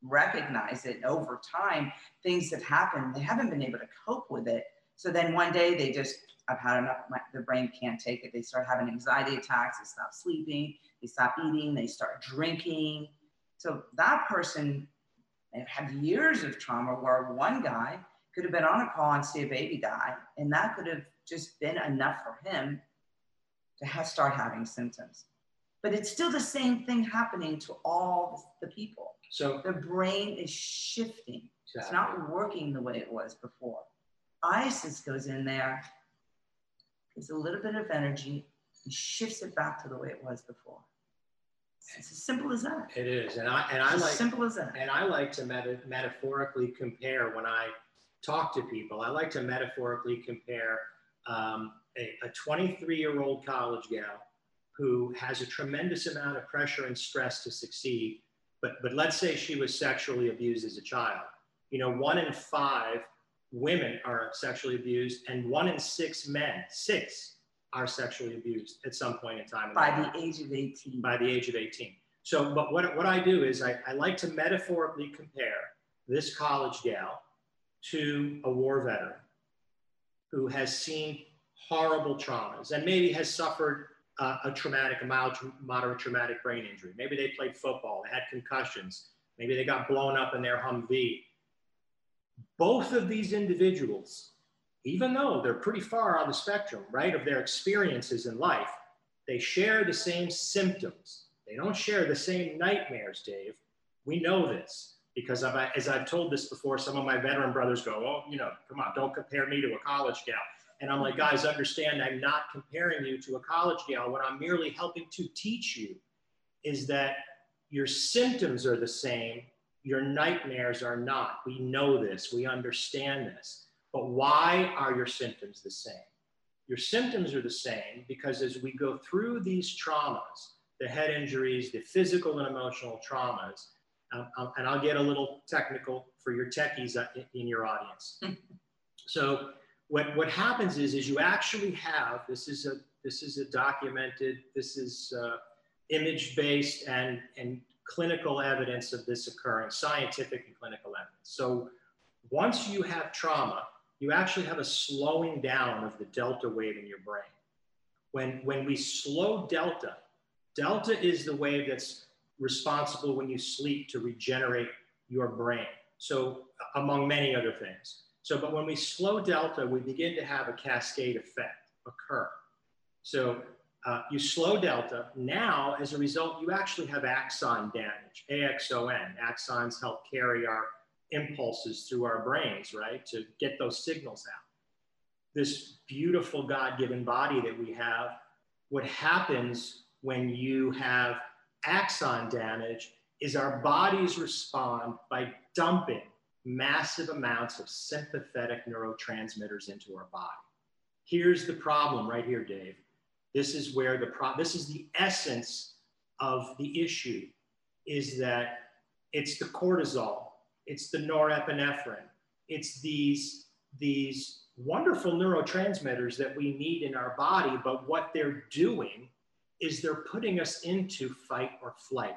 recognize it. Over time, things have happened. They haven't been able to cope with it. So then one day they just, I've had enough. My, their brain can't take it. They start having anxiety attacks. They stop sleeping. They stop eating. They start drinking. So that person had years of trauma where one guy could have been on a call and see a baby die, and that could have just been enough for him to have, start having symptoms. But it's still the same thing happening to all the people. So the brain is shifting. Exactly. It's not working the way it was before. IASIS goes in there, gives a little bit of energy, and shifts it back to the way it was before. It's as simple as that. It is, and I and I it's like simple as that. And I like to meta- metaphorically compare when I talk to people, I like to metaphorically compare um, a 23 year old college gal who has a tremendous amount of pressure and stress to succeed. But, but let's say she was sexually abused as a child. You know, one in five women are sexually abused, and one in six men, six, are sexually abused at some point in time. In by the age of 18. By the age of 18. So, but what, what I do is I, I like to metaphorically compare this college gal to a war veteran who has seen horrible traumas and maybe has suffered uh, a traumatic, a mild, moderate traumatic brain injury. Maybe they played football, they had concussions, maybe they got blown up in their Humvee. Both of these individuals, even though they're pretty far on the spectrum, right, of their experiences in life, they share the same symptoms. They don't share the same nightmares, Dave. We know this because I've, as I've told this before, some of my veteran brothers go, oh, you know, come on, don't compare me to a college gal. And I'm like, guys, understand I'm not comparing you to a college gal. What I'm merely helping to teach you is that your symptoms are the same, your nightmares are not. We know this, we understand this. But why are your symptoms the same? Your symptoms are the same because as we go through these traumas, the head injuries, the physical and emotional traumas, and I'll get a little technical for your techies uh, in your audience. so what, what happens is, is you actually have, this is a, this is a documented, this is uh, image-based and, and clinical evidence of this occurring, scientific and clinical evidence. So once you have trauma, you actually have a slowing down of the delta wave in your brain. When, when we slow delta, delta is the wave that's responsible when you sleep to regenerate your brain. So among many other things. So, but when we slow delta, we begin to have a cascade effect occur. So uh, you slow delta. Now, as a result, you actually have axon damage, AXON. Axons help carry our impulses through our brains, right, to get those signals out. This beautiful God given body that we have, what happens when you have axon damage is our bodies respond by dumping massive amounts of sympathetic neurotransmitters into our body. Here's the problem right here, Dave. This is where the pro- this is the essence of the issue is that it's the cortisol, it's the norepinephrine, it's these these wonderful neurotransmitters that we need in our body, but what they're doing is they're putting us into fight or flight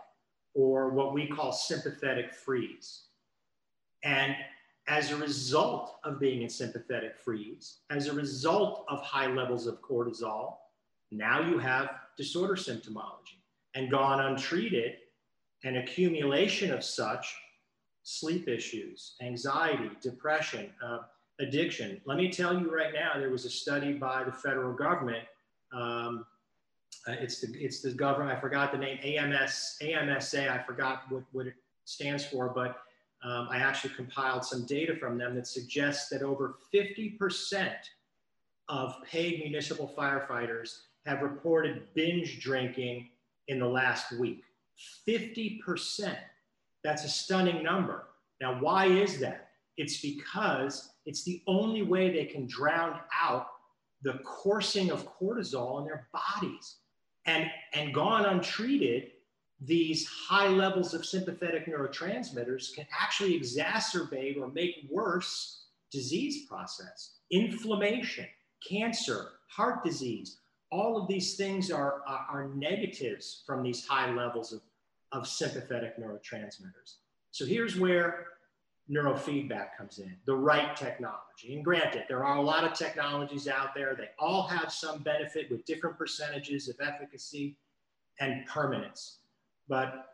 or what we call sympathetic freeze. And as a result of being in sympathetic freeze, as a result of high levels of cortisol, now you have disorder symptomology. And gone untreated, an accumulation of such sleep issues, anxiety, depression, uh, addiction. Let me tell you right now, there was a study by the federal government. Um, uh, it's the it's the government. I forgot the name. AMS AMSA. I forgot what, what it stands for, but um, I actually compiled some data from them that suggests that over 50% of paid municipal firefighters have reported binge drinking in the last week. 50%. That's a stunning number. Now, why is that? It's because it's the only way they can drown out the coursing of cortisol in their bodies. And, and gone untreated, these high levels of sympathetic neurotransmitters can actually exacerbate or make worse disease process, inflammation, cancer, heart disease. All of these things are, are, are negatives from these high levels of, of sympathetic neurotransmitters. So here's where neurofeedback comes in, the right technology. And granted, there are a lot of technologies out there. They all have some benefit with different percentages of efficacy and permanence. But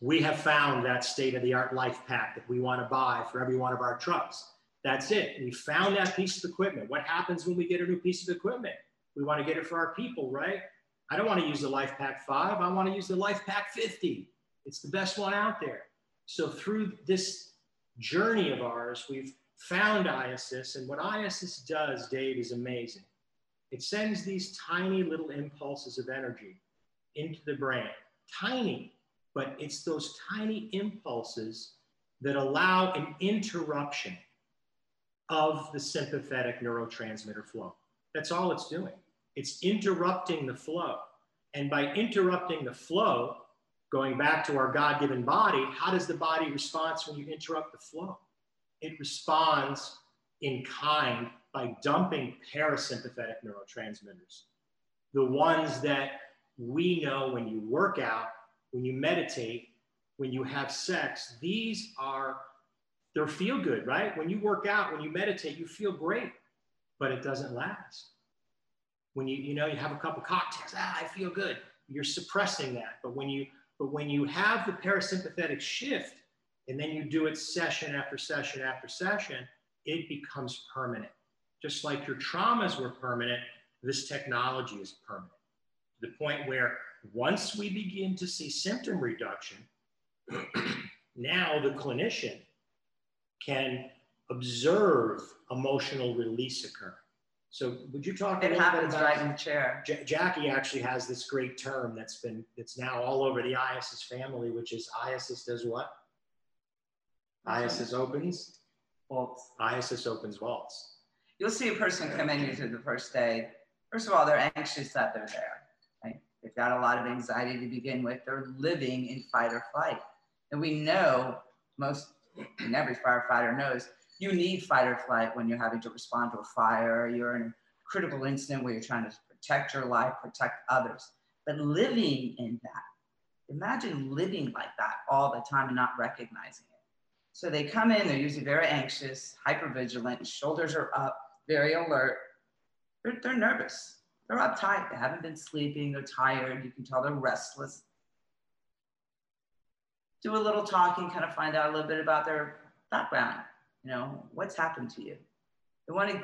we have found that state of the art LifePak that we want to buy for every one of our trucks. That's it. We found that piece of equipment. What happens when we get a new piece of equipment? We want to get it for our people, right? I don't want to use the LifePak 5. I want to use the LifePak 50. It's the best one out there. So through this journey of ours, we've found IASIS. And what IASIS does, Dave, is amazing. It sends these tiny little impulses of energy into the brain tiny, but it's those tiny impulses that allow an interruption of the sympathetic neurotransmitter flow. That's all it's doing. It's interrupting the flow. And by interrupting the flow, going back to our God given body, how does the body respond when you interrupt the flow? It responds in kind by dumping parasympathetic neurotransmitters, the ones that we know when you work out, when you meditate, when you have sex, these are, they're feel good, right? When you work out, when you meditate, you feel great, but it doesn't last. When you, you know, you have a couple cocktails, ah, I feel good. You're suppressing that. But when you, but when you have the parasympathetic shift and then you do it session after session after session, it becomes permanent. Just like your traumas were permanent, this technology is permanent. To the point where once we begin to see symptom reduction, now the clinician can observe emotional release occur. So would you talk it a little bit about right in the chair? Jackie actually has this great term that's been that's now all over the IASIS family, which is IASIS does what? IASIS opens vaults. IASIS opens vaults. You'll see a person come in usually the first day. First of all, they're anxious that they're there. Right? They've got a lot of anxiety to begin with. They're living in fight or flight. And we know most and every firefighter knows you need fight or flight when you're having to respond to a fire, you're in a critical incident where you're trying to protect your life, protect others. But living in that, imagine living like that all the time and not recognizing it. So they come in, they're usually very anxious, hyper vigilant, shoulders are up, very alert. They're, they're nervous. They're uptight. They haven't been sleeping. They're tired. You can tell they're restless. Do a little talking, kind of find out a little bit about their background you know, what's happened to you? They want to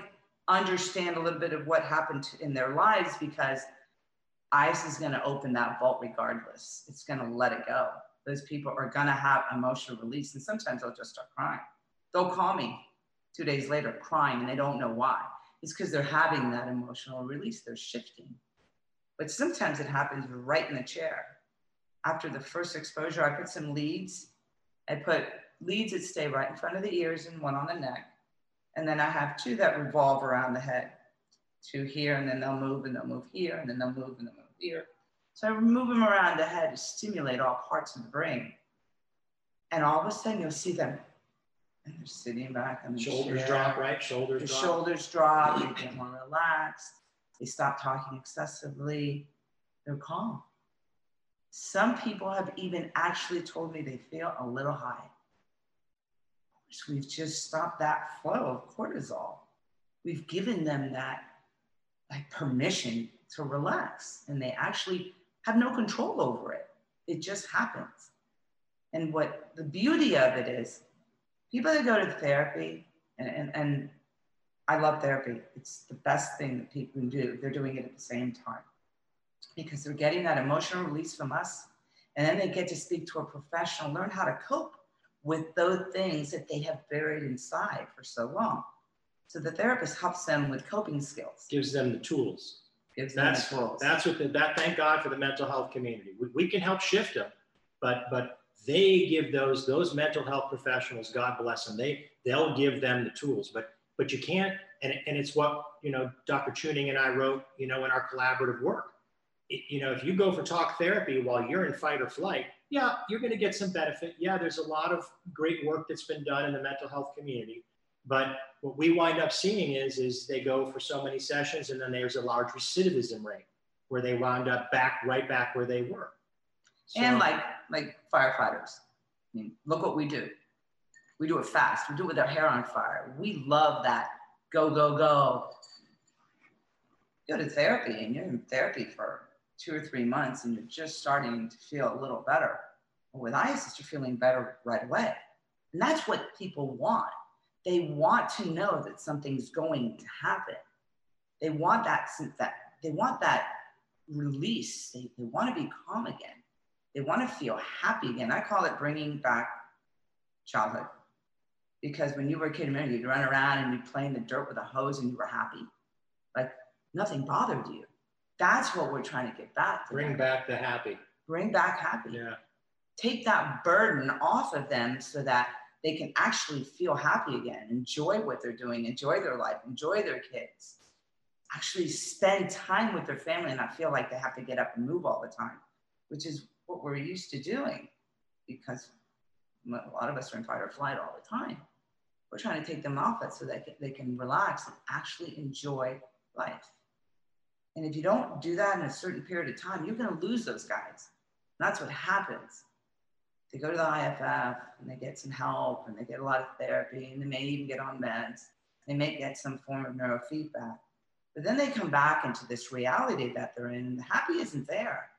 understand a little bit of what happened in their lives because ICE is going to open that vault regardless. It's going to let it go. Those people are going to have emotional release, and sometimes they'll just start crying. They'll call me two days later crying, and they don't know why. It's because they're having that emotional release. They're shifting. But sometimes it happens right in the chair. After the first exposure, I put some leads. I put leads that stay right in front of the ears and one on the neck. And then I have two that revolve around the head. Two here, and then they'll move, and they'll move here, and then they'll move, and they'll move here. So I move them around the head to stimulate all parts of the brain. And all of a sudden, you'll see them, and they're sitting back on the shoulders chair. drop, right? Shoulders the drop. shoulders drop. They get more relaxed. They stop talking excessively. They're calm. Some people have even actually told me they feel a little high we've just stopped that flow of cortisol. We've given them that like permission to relax and they actually have no control over it. It just happens. And what the beauty of it is, people that go to therapy, and, and, and I love therapy, it's the best thing that people can do. They're doing it at the same time because they're getting that emotional release from us. And then they get to speak to a professional, learn how to cope with those things that they have buried inside for so long. So the therapist helps them with coping skills. Gives them the tools. Gives that's, them the tools. That's what the, that. Thank God for the mental health community. We, we can help shift them, but but they give those those mental health professionals. God bless them. They they'll give them the tools. But but you can't. And and it's what you know. Dr. Chewning and I wrote. You know, in our collaborative work. It, you know, if you go for talk therapy while you're in fight or flight, yeah, you're going to get some benefit. Yeah, there's a lot of great work that's been done in the mental health community. But what we wind up seeing is, is they go for so many sessions and then there's a large recidivism rate where they wound up back right back where they were. So, and like like firefighters. I mean, look what we do. We do it fast. We do it with our hair on fire. We love that. Go, go, go. Go to therapy and you're in therapy for two or three months and you're just starting to feel a little better. With IASIS, you're feeling better right away. And that's what people want. They want to know that something's going to happen. They want that, sense that they want that release. They, they want to be calm again. They want to feel happy again. I call it bringing back childhood. Because when you were a kid, remember you'd run around and you'd play in the dirt with a hose and you were happy. Like nothing bothered you. That's what we're trying to get back. To Bring them. back the happy. Bring back happy. Yeah. Take that burden off of them so that they can actually feel happy again, enjoy what they're doing, enjoy their life, enjoy their kids, actually spend time with their family and not feel like they have to get up and move all the time, which is what we're used to doing because a lot of us are in fight or flight all the time. We're trying to take them off it so that they can relax and actually enjoy life. And if you don't do that in a certain period of time, you're going to lose those guys. And that's what happens. They go to the IAFF and they get some help and they get a lot of therapy and they may even get on meds. They may get some form of neurofeedback. But then they come back into this reality that they're in the happy isn't there.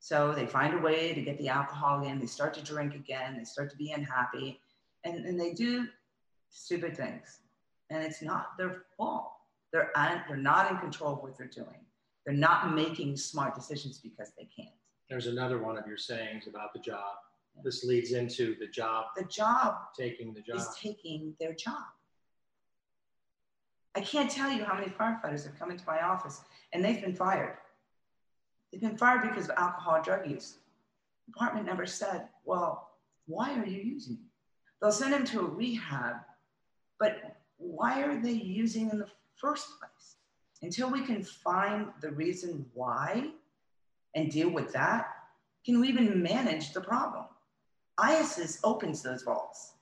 So they find a way to get the alcohol in, they start to drink again, they start to be unhappy, and, and they do stupid things. And it's not their fault. They're, un, they're not in control of what they're doing. They're not making smart decisions because they can't. There's another one of your sayings about the job. Yeah. This leads into the job. The job taking the job is taking their job. I can't tell you how many firefighters have come into my office and they've been fired. They've been fired because of alcohol drug use. The department never said, well, why are you using? They'll send them to a rehab, but why are they using in the first place? Until we can find the reason why and deal with that, can we even manage the problem? IASIS opens those vaults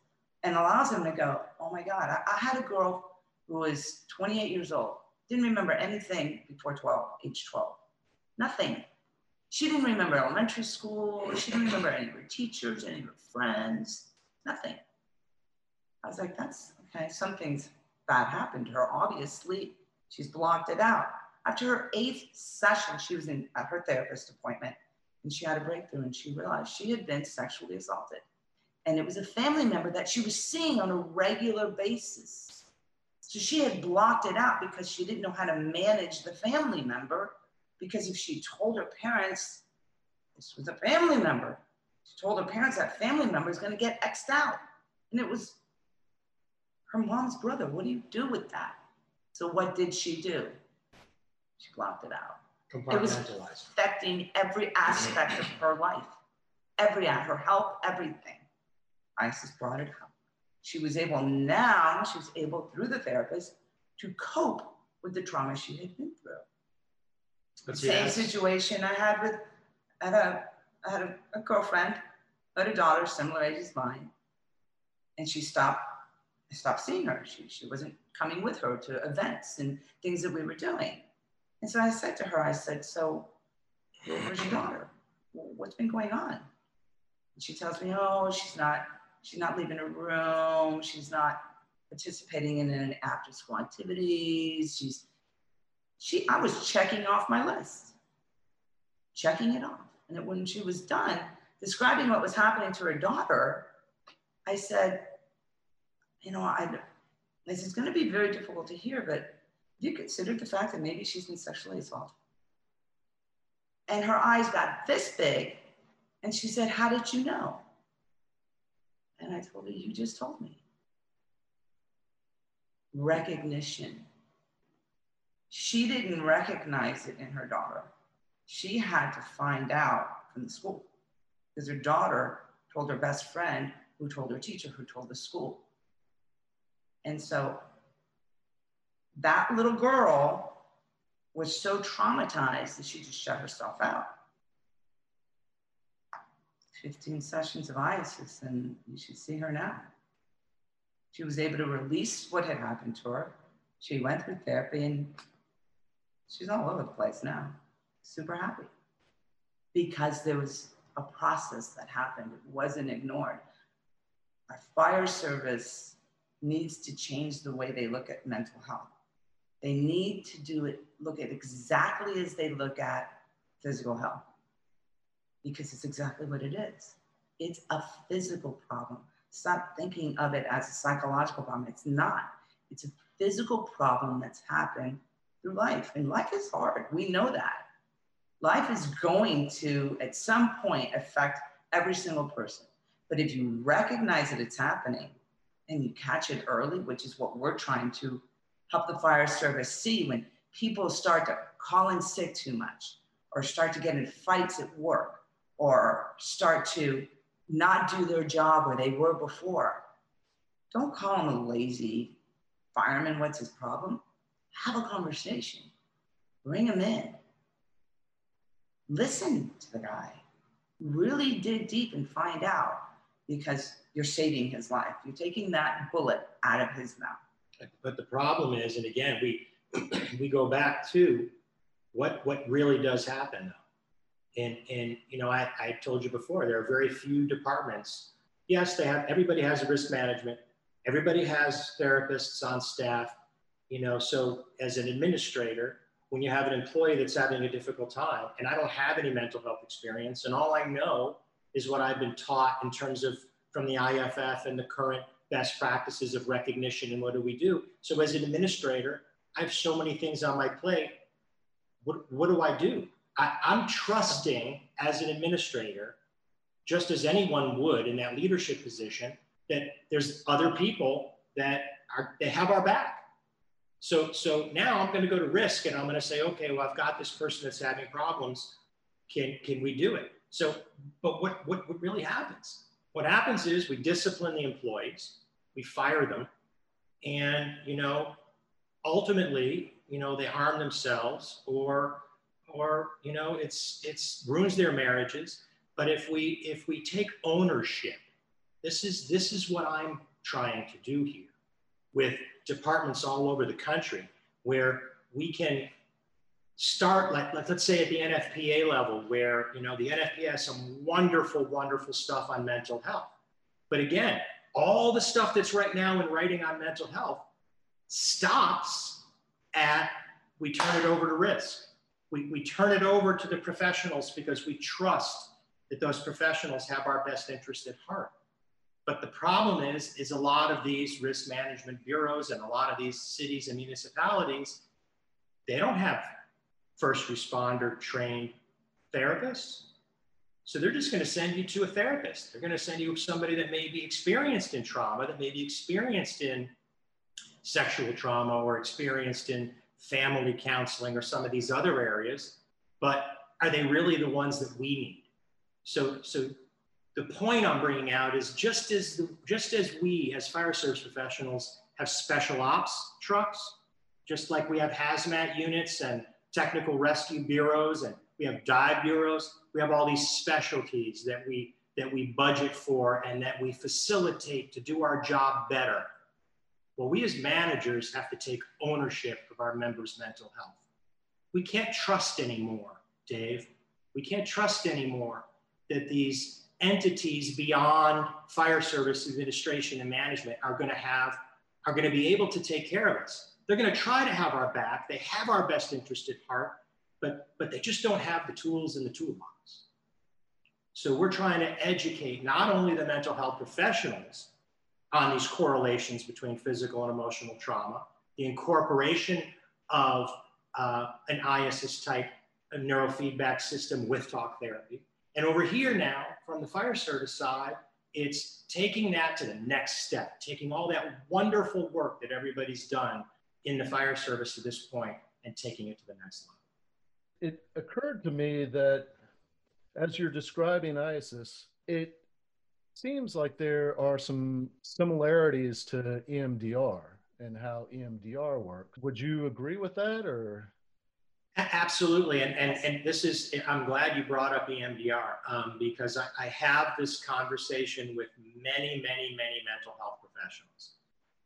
and allows them to go, oh my God, I, I had a girl who was 28 years old, didn't remember anything before 12, age 12. Nothing. She didn't remember elementary school. She didn't remember any of her teachers, any of her friends, nothing. I was like, that's okay. Something's bad happened to her. Obviously, she's blocked it out. After her eighth session, she was in at her therapist appointment and she had a breakthrough and she realized she had been sexually assaulted. And it was a family member that she was seeing on a regular basis. So she had blocked it out because she didn't know how to manage the family member because if she told her parents this was a family member, she told her parents that family member is going to get X'd out. And it was her mom's brother. What do you do with that? So what did she do? She blocked it out. It was affecting every aspect of her life, every her health, everything. IASIS brought it up. She was able now, she was able through the therapist to cope with the trauma she had been through. But Same yes. situation I had with, I had a, I had a, a girlfriend, had a daughter similar age as mine, and she stopped. I stopped seeing her. She, she wasn't coming with her to events and things that we were doing. And so I said to her, I said, so where's your daughter? What's been going on? And she tells me, oh, she's not, she's not leaving her room. She's not participating in any after school activities. She's she, I was checking off my list, checking it off. And when she was done describing what was happening to her daughter, I said, you know, I, this is going to be very difficult to hear, but have you considered the fact that maybe she's been sexually assaulted? And her eyes got this big, and she said, How did you know? And I told her, You just told me. Recognition she didn't recognize it in her daughter. She had to find out from the school because her daughter told her best friend, who told her teacher, who told the school. And so that little girl was so traumatized that she just shut herself out. 15 sessions of IASIS, and you should see her now. She was able to release what had happened to her. She went through therapy and she's all over the place now, super happy because there was a process that happened. It wasn't ignored. Our fire service needs to change the way they look at mental health. They need to do it, look at exactly as they look at physical health because it's exactly what it is. It's a physical problem. Stop thinking of it as a psychological problem. It's not. It's a physical problem that's happened through life. And life is hard. We know that. Life is going to, at some point, affect every single person. But if you recognize that it's happening and you catch it early, which is what we're trying to help the fire service see when people start to call in sick too much or start to get in fights at work or start to not do their job where they were before. don't call him a lazy fireman. What's his problem? Have a conversation. Bring him in. Listen to the guy. Really dig deep and find out because you're saving his life. You're taking that bullet out of his mouth. But the problem is, and again, we we go back to what what really does happen though. And and you know, I, I told you before, there are very few departments. Yes, they have everybody has a risk management, everybody has therapists on staff, you know, so as an administrator, when you have an employee that's having a difficult time, and I don't have any mental health experience, and all I know is what I've been taught in terms of from the IAFF and the current best practices of recognition and what do we do. So as an administrator, I have so many things on my plate. What, what do I do? I, I'm trusting as an administrator, just as anyone would in that leadership position, that there's other people that are they have our back. So so now I'm going to go to risk and I'm going to say, okay, well I've got this person that's having problems. Can can we do it? So, but what what, what really happens? What happens is we discipline the employees, we fire them, and you know ultimately, you know, they harm themselves or or you know, it's it's ruins their marriages. But if we if we take ownership, this is this is what I'm trying to do here with departments all over the country where we can start like let's say at the NFPA level where you know the NFPA has some wonderful wonderful stuff on mental health but again all the stuff that's right now in writing on mental health stops at we turn it over to risk. We, we turn it over to the professionals because we trust that those professionals have our best interest at heart. But the problem is, is a lot of these risk management bureaus and a lot of these cities and municipalities, they don't have first responder trained therapists. So they're just going to send you to a therapist. They're going to send you somebody that may be experienced in trauma, that may be experienced in sexual trauma or experienced in family counseling or some of these other areas, but are they really the ones that we need? So, so the point I'm bringing out is just as the, just as we as fire service professionals have special ops trucks, just like we have hazmat units and technical rescue bureaus and we have dive bureaus, we have all these specialties that we that we budget for and that we facilitate to do our job better well, we as managers have to take ownership of our members' mental health. We can't trust anymore, Dave. We can't trust anymore that these entities beyond fire service administration and management are going to have are going to be able to take care of us. They're going to try to have our back. They have our best interest at heart, but but they just don't have the tools in the toolbox. So we're trying to educate not only the mental health professionals, on these correlations between physical and emotional trauma, the incorporation of uh, an IASIS type neurofeedback system with talk therapy. And over here now, from the fire service side, it's taking that to the next step, taking all that wonderful work that everybody's done in the fire service to this point and taking it to the next level. It occurred to me that as you're describing IASIS, it seems like there are some similarities to EMDR and how EMDR works. Would you agree with that or? Absolutely. And, and, and this is, I'm glad you brought up EMDR um, because I, I, have this conversation with many, many, many mental health professionals.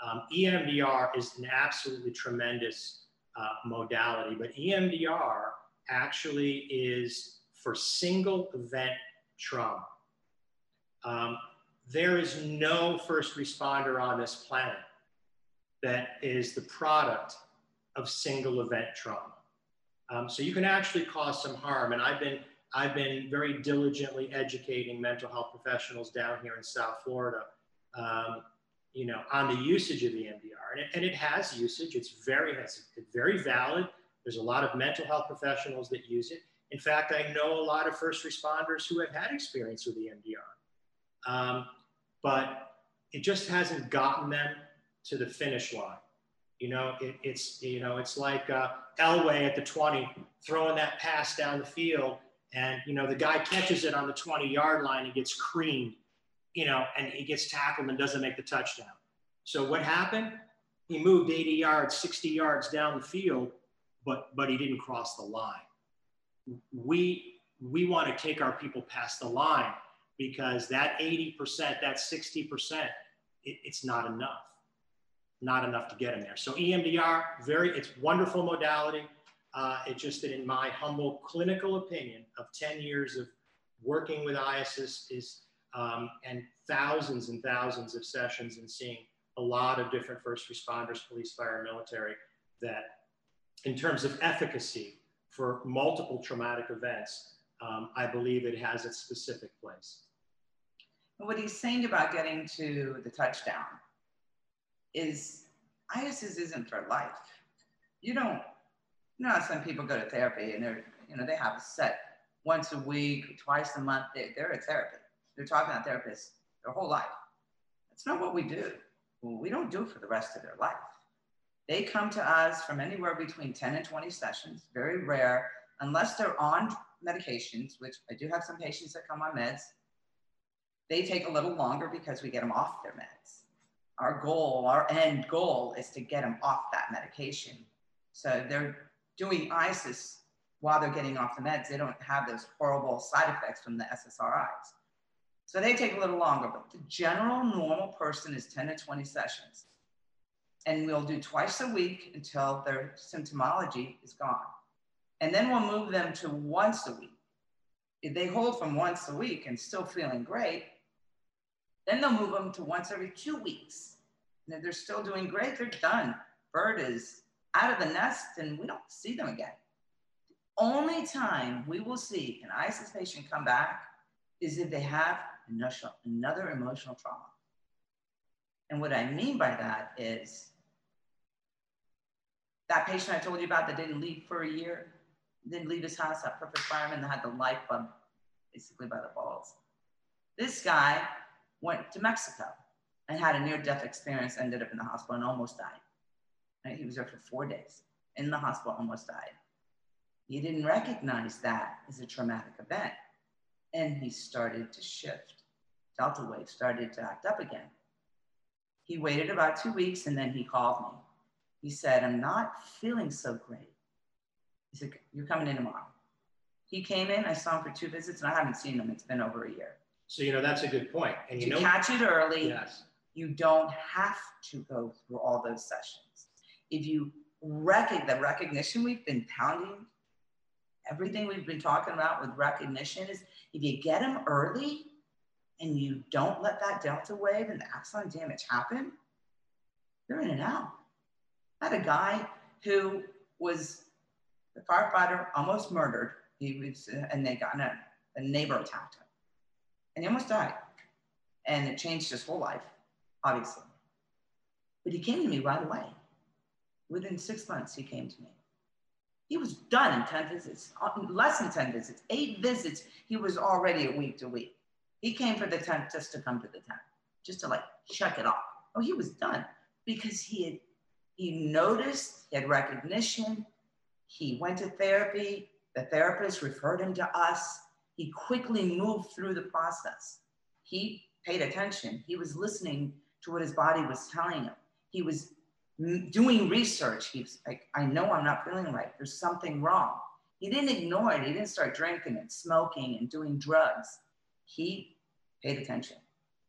Um, EMDR is an absolutely tremendous uh, modality, but EMDR actually is for single event trauma. Um, there is no first responder on this planet that is the product of single event trauma. Um, so you can actually cause some harm. And I've been, I've been very diligently educating mental health professionals down here in South Florida, um, you know, on the usage of the EMDR. And it, and it has usage. It's very, it's very valid. There's a lot of mental health professionals that use it. In fact, I know a lot of first responders who have had experience with EMDR um, but it just hasn't gotten them to the finish line. You know, it, it's you know it's like uh, Elway at the 20 throwing that pass down the field, and you know the guy catches it on the 20 yard line and gets creamed, you know, and he gets tackled and doesn't make the touchdown. So what happened? He moved 80 yards, 60 yards down the field, but but he didn't cross the line. We we want to take our people past the line because that 80%, that 60%, it, it's not enough. Not enough to get them there. So EMDR, very, it's wonderful modality. Uh, it just that in my humble clinical opinion of 10 years of working with IASIS is, um, and thousands and thousands of sessions and seeing a lot of different first responders, police, fire, military, that in terms of efficacy for multiple traumatic events, um, I believe it has its specific place. What he's saying about getting to the touchdown is IASIS isn't for life. You don't, you know, some people go to therapy and they're, you know, they have a set once a week, twice a month. They, they're a therapy. They're talking about therapists their whole life. That's not what we do. We don't do it for the rest of their life. They come to us from anywhere between 10 and 20 sessions, very rare, unless they're on medications, which I do have some patients that come on meds. They take a little longer because we get them off their meds. Our goal, our end goal is to get them off that medication. So they're doing IASIS while they're getting off the meds. They don't have those horrible side effects from the SSRIs. So they take a little longer, but the general normal person is 10 to 20 sessions. And we'll do twice a week until their symptomology is gone. And then we'll move them to once a week. If they hold from once a week and still feeling great, then they'll move them to once every two weeks. And if they're still doing great, they're done. Bird is out of the nest and we don't see them again. The only time we will see an IASIS patient come back is if they have another emotional trauma. And what I mean by that is that patient I told you about that didn't leave for a year, didn't leave his house, that perfect fireman that had the light bulb basically by the balls. This guy went to Mexico and had a near death experience, ended up in the hospital and almost died. He was there for four days in the hospital, almost died. He didn't recognize that as a traumatic event. And he started to shift. Delta wave started to act up again. He waited about two weeks and then he called me. He said, I'm not feeling so great. He said, You're coming in tomorrow. He came in, I saw him for two visits, and I haven't seen him. It's been over a year. So, you know, that's a good point. And you, know, catch it early. Yes. You don't have to go through all those sessions. If you recognize the recognition we've been pounding, everything we've been talking about with recognition is if you get them early and you don't let that delta wave and the axon damage happen, they're in and out. I had a guy who was the firefighter almost murdered. He was, and they got a, a neighbor attacked him, and he almost died. And it changed his whole life, obviously. But he came to me right away. Within six months, he came to me. He was done in 10 visits, uh, less than 10 visits, eight visits. He was already a week to week. He came for the tent just to come to the tent, just to like check it off. Oh, he was done because he had he noticed, he had recognition, he went to therapy, the therapist referred him to us. He quickly moved through the process. He paid attention. He was listening to what his body was telling him. He was doing research. He was like, I know I'm not feeling right. There's something wrong. He didn't ignore it. He didn't start drinking and smoking and doing drugs. He paid attention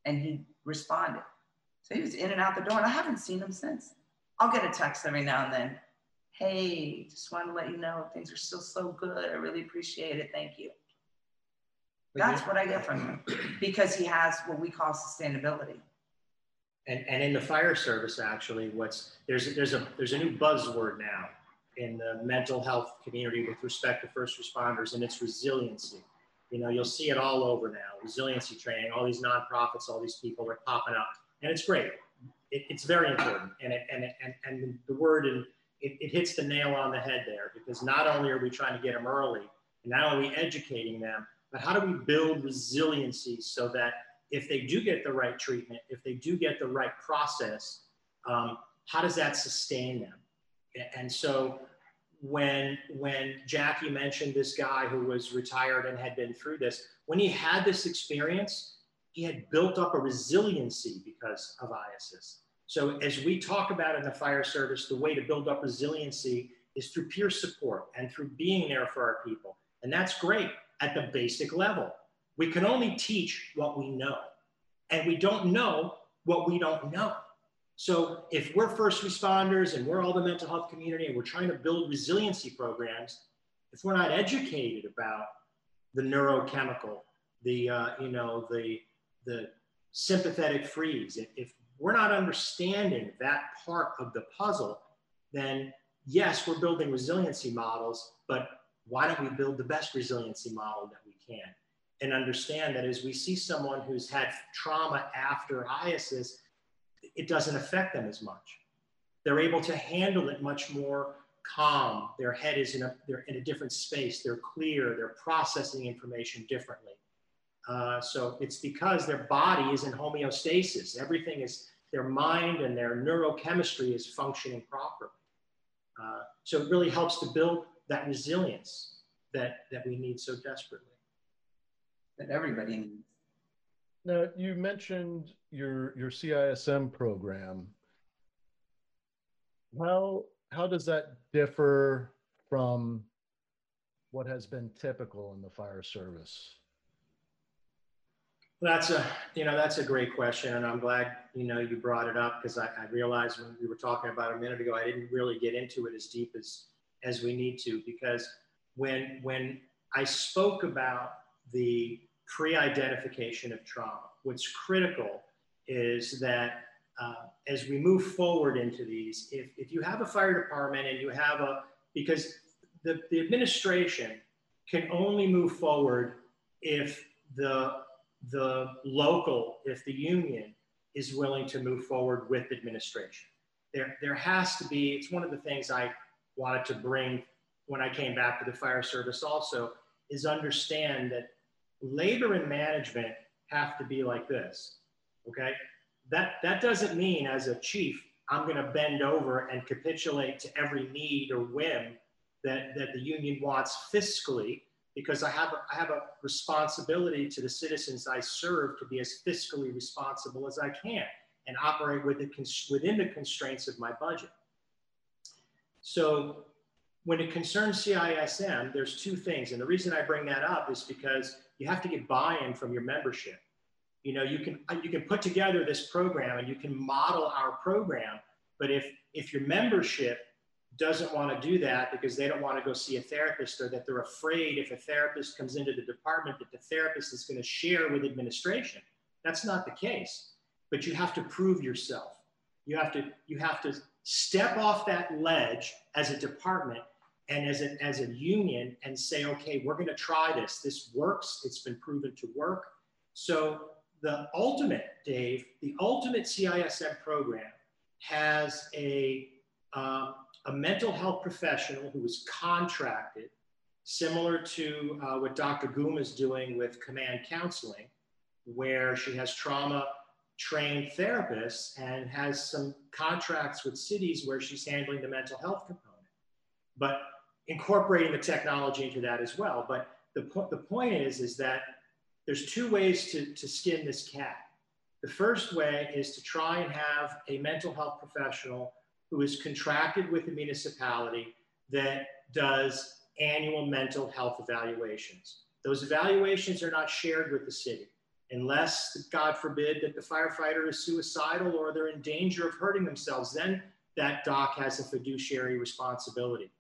and he responded. So he was in and out the door, and I haven't seen him since. I'll get a text every now and then hey, just wanted to let you know things are still so good. I really appreciate it. Thank you. That's what I get from him because he has what we call sustainability. And, and in the fire service, actually, what's there's there's a there's a new buzzword now in the mental health community with respect to first responders, and it's resiliency. You know, you'll see it all over now. Resiliency training, all these nonprofits, all these people are popping up, and it's great. It, it's very important, and it, and, it, and and the word and it, it hits the nail on the head there because not only are we trying to get them early, and not only educating them, but how do we build resiliency so that if they do get the right treatment, if they do get the right process, um, how does that sustain them? And so when when Jackie mentioned this guy who was retired and had been through this, when he had this experience, he had built up a resiliency because of IASIS. So as we talk about in the fire service, the way to build up resiliency is through peer support and through being there for our people. And that's great at the basic level. We can only teach what we know, and we don't know what we don't know. So if we're first responders and we're all the mental health community and we're trying to build resiliency programs, if we're not educated about the neurochemical, the uh, you know the the sympathetic freeze, if, we're not understanding that part of the puzzle, then yes, we're building resiliency models, but why don't we build the best resiliency model that we can? And understand that as we see someone who's had trauma after IASIS, it doesn't affect them as much. They're able to handle it much more calm. Their head is in a, they're in a different space. They're clear. They're processing information differently. Uh, so it's because their body is in homeostasis. Everything is, their mind and their neurochemistry is functioning properly. Uh, so it really helps to build that resilience that, that we need so desperately. That everybody needs. Now, you mentioned your, your CISM program. How, how does that differ from what has been typical in the fire service? That's a you know that's a great question, and I'm glad you know you brought it up because I, I, realized when we were talking about a minute ago, I didn't really get into it as deep as as we need to because when when I spoke about the pre-identification of trauma, what's critical is that uh, as we move forward into these, if, if you have a fire department and you have a because the, the administration can only move forward if the the local, if the union is willing to move forward with administration. There, there has to be, it's one of the things I wanted to bring when I came back to the fire service also, is understand that labor and management have to be like this. Okay. That, that doesn't mean as a chief, I'm going to bend over and capitulate to every need or whim that, that the union wants fiscally because I have, a, I have a responsibility to the citizens I serve to be as fiscally responsible as I can and operate within, within the constraints of my budget. So when it concerns CISM, there's two things. And the reason I bring that up is because you have to get buy-in from your membership. You know, you can, you can put together this program and you can model our program, but if, if your membership doesn't want to do that because they don't want to go see a therapist or that they're afraid if a therapist comes into the department that the therapist is going to share with administration. That's not the case. But you have to prove yourself. You have to you have to step off that ledge as a department and as a, as a union and say, okay, we're going to try this. This works. It's been proven to work. So the ultimate, Dave, the ultimate CISM program has a um, a mental health professional who is contracted, similar to uh, what Dr. Goom is doing with command counseling, where she has trauma trained therapists and has some contracts with cities where she's handling the mental health component, but incorporating the technology into that as well. But the, po- the point is, is that there's two ways to, to skin this cat. The first way is to try and have a mental health professional who is contracted with the municipality that does annual mental health evaluations. Those evaluations are not shared with the city unless, God forbid, that the firefighter is suicidal or they're in danger of hurting themselves. Then that doc has a fiduciary responsibility.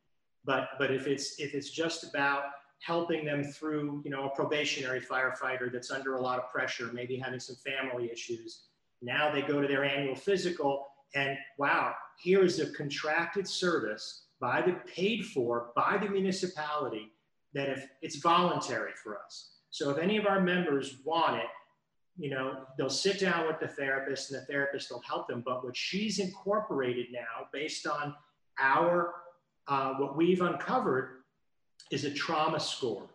But, but if, it's, if it's just about helping them through you know, a probationary firefighter that's under a lot of pressure, maybe having some family issues, now they go to their annual physical and wow, here is a contracted service by the paid for by the municipality that if it's voluntary for us. So if any of our members want it, you know, they'll sit down with the therapist and the therapist will help them. But what she's incorporated now, based on our uh, what we've uncovered, is a trauma score.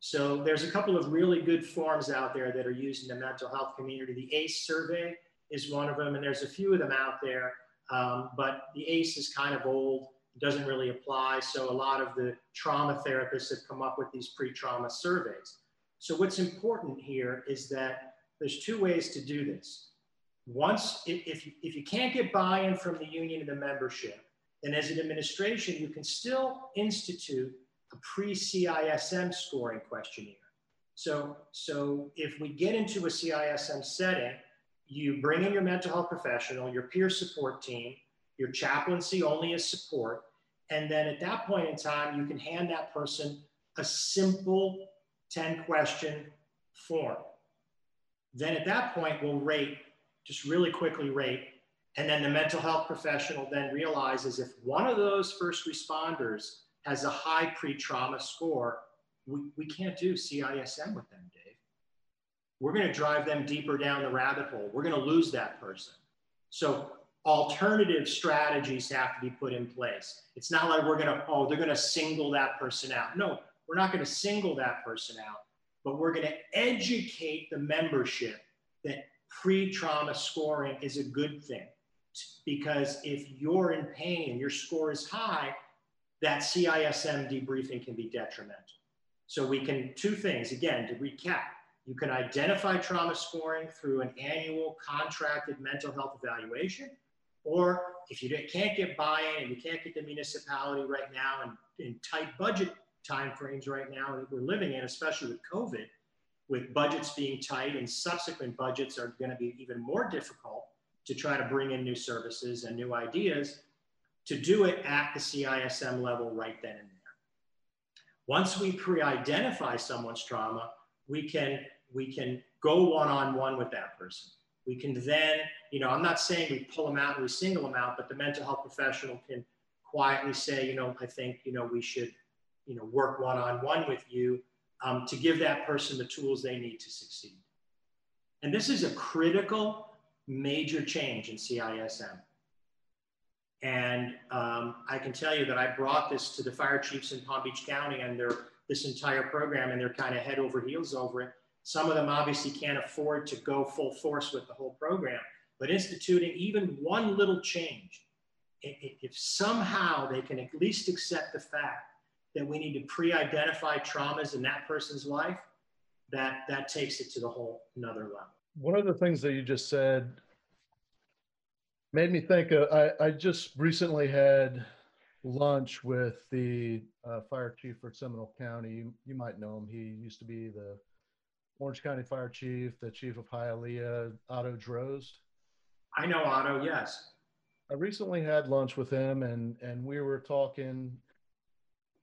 So there's a couple of really good forms out there that are used in the mental health community. The ACE survey is one of them, and there's a few of them out there. Um, but the ACE is kind of old, it doesn't really apply. So a lot of the trauma therapists have come up with these pre-trauma surveys. So what's important here is that there's two ways to do this. once, if, if you can't get buy-in from the union and the membership, then as an administration, you can still institute a pre-CISM scoring questionnaire. So, so if we get into a CISM setting, you bring in your mental health professional, your peer support team, your chaplaincy only as support, and then at that point in time, you can hand that person a simple 10 question form. Then at that point, we'll rate, just really quickly rate. And then the mental health professional then realizes if one of those first responders has a high pre trauma score, we, we can't do CISM with them, Dave. We're going to drive them deeper down the rabbit hole. We're going to lose that person. So alternative strategies have to be put in place. It's not like we're going to, oh, they're going to single that person out. No, we're not going to single that person out, but we're going to educate the membership that pre trauma scoring is a good thing. Because if you're in pain and your score is high, that CISM debriefing can be detrimental. So we can, two things, again, to recap, you can identify trauma scoring through an annual contracted mental health evaluation, or if you can't get buy-in and you can't get the municipality right now and in tight budget timeframes right now that we're living in, especially with COVID, with budgets being tight and subsequent budgets are going to be even more difficult to try to bring in new services and new ideas, to do it at the CISM level right then and there. Once we pre-identify someone's trauma, we can, we can go one-on-one with that person. We can then, you know, I'm not saying we pull them out and we single them out, but the mental health professional can quietly say, you know, I think, you know, we should, you know, work one-on-one with you um, to give that person the tools they need to succeed. And this is a critical major change in CISM. And um, I can tell you that I brought this to the fire chiefs in Palm Beach County and their this entire program, and they're kind of head over heels over it. Some of them obviously can't afford to go full force with the whole program, but instituting even one little change, if somehow they can at least accept the fact that we need to pre-identify traumas in that person's life, that that takes it to the whole another level. One of the things that you just said made me think. Uh, I I just recently had lunch with the uh, fire chief for Seminole County. You, you might know him. He used to be the Orange County Fire Chief, the Chief of Hialeah, Otto Drozd. I know Otto. Yes. I recently had lunch with him, and and we were talking.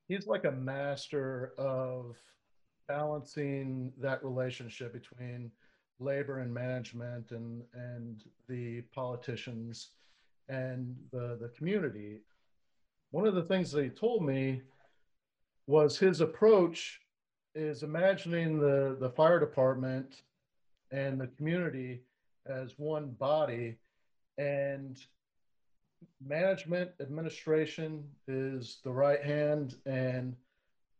He's like a master of balancing that relationship between labor and management and and the politicians and the the community. One of the things that he told me was his approach is imagining the the fire department and the community as one body and management administration is the right hand and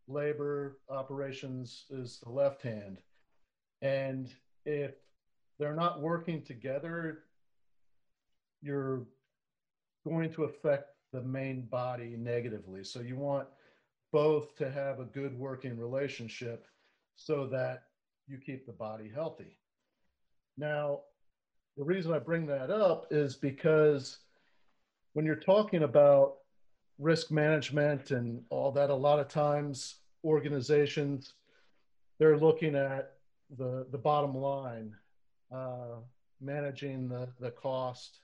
labor operations is the left hand and if they're not working together, you're going to affect the main body negatively. So you want both to have a good working relationship so that you keep the body healthy. Now, the reason I bring that up is because when you're talking about risk management and all that, a lot of times organizations, they're looking at the the bottom line, uh, managing the the cost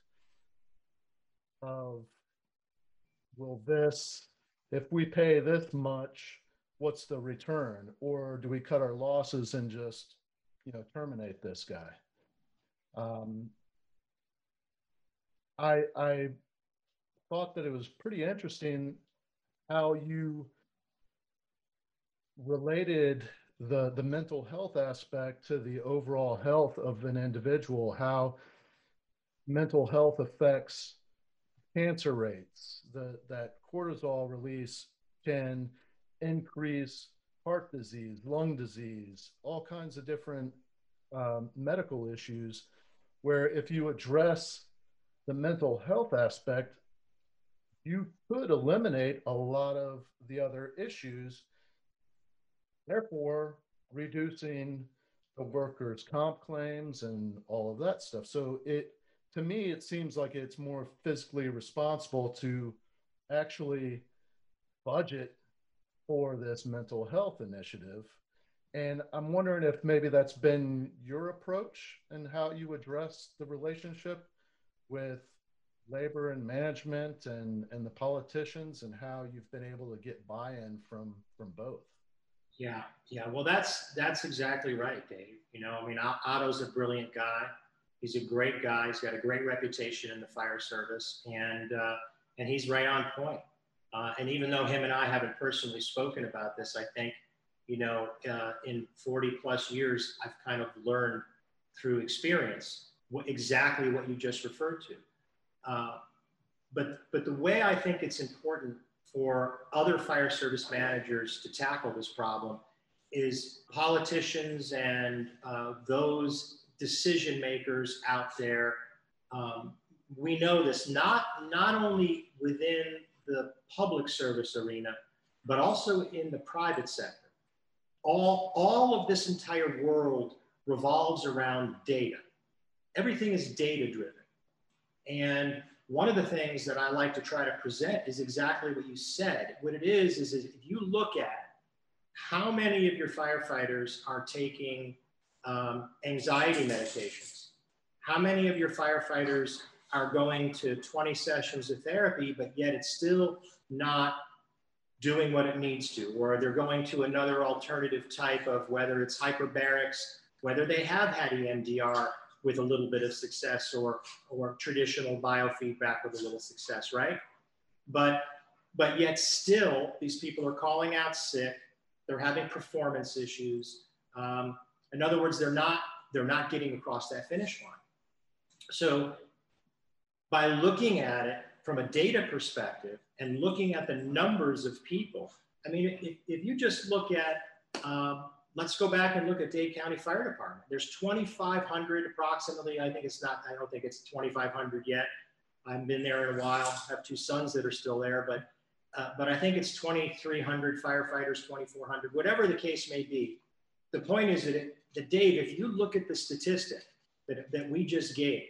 of will this if we pay this much, what's the return, or do we cut our losses and just you know terminate this guy? Um, I I thought that it was pretty interesting how you related the the mental health aspect to the overall health of an individual how mental health affects cancer rates. The, that cortisol release can increase heart disease lung disease all kinds of different um, medical issues where if you address the mental health aspect you could eliminate a lot of the other issues therefore reducing the workers' comp claims and all of that stuff. So it to me, it seems like it's more fiscally responsible to actually budget for this mental health initiative. And I'm wondering if maybe that's been your approach and how you address the relationship with labor and management and, and the politicians and how you've been able to get buy-in from from both. Yeah, yeah. Well, that's that's exactly right, Dave. You know, I mean, Otto's a brilliant guy. He's a great guy. He's got a great reputation in the fire service, and uh, and he's right on point. Uh, and even though him and I haven't personally spoken about this, I think, you know, uh, in 40 plus years, I've kind of learned through experience exactly what you just referred to. Uh, but, but the way I think it's important for other fire service managers to tackle this problem is politicians and uh, those decision makers out there. Um, we know this not, not only within the public service arena, but also in the private sector. All, all of this entire world revolves around data. Everything is data driven. And one of the things that I like to try to present is exactly what you said. What it is, is, if you look at how many of your firefighters are taking um, anxiety medications, how many of your firefighters are going to 20 sessions of therapy, but yet it's still not doing what it needs to, or they're going to another alternative type of whether it's hyperbarics, whether they have had EMDR with a little bit of success or, or traditional biofeedback with a little success, right? But, but yet still, these people are calling out sick, they're having performance issues. Um, in other words, they're not, they're not getting across that finish line. So by looking at it from a data perspective and looking at the numbers of people. I mean, if, if you just look at, um, let's go back and look at Dade County Fire Department. There's 2,500 approximately. I think it's not, I don't think it's 2,500 yet. I've been there in a while. I have two sons that are still there, but, uh, but I think it's 2,300 firefighters, 2,400, whatever the case may be. The point is that, it, that Dave, if you look at the statistic that, that we just gave,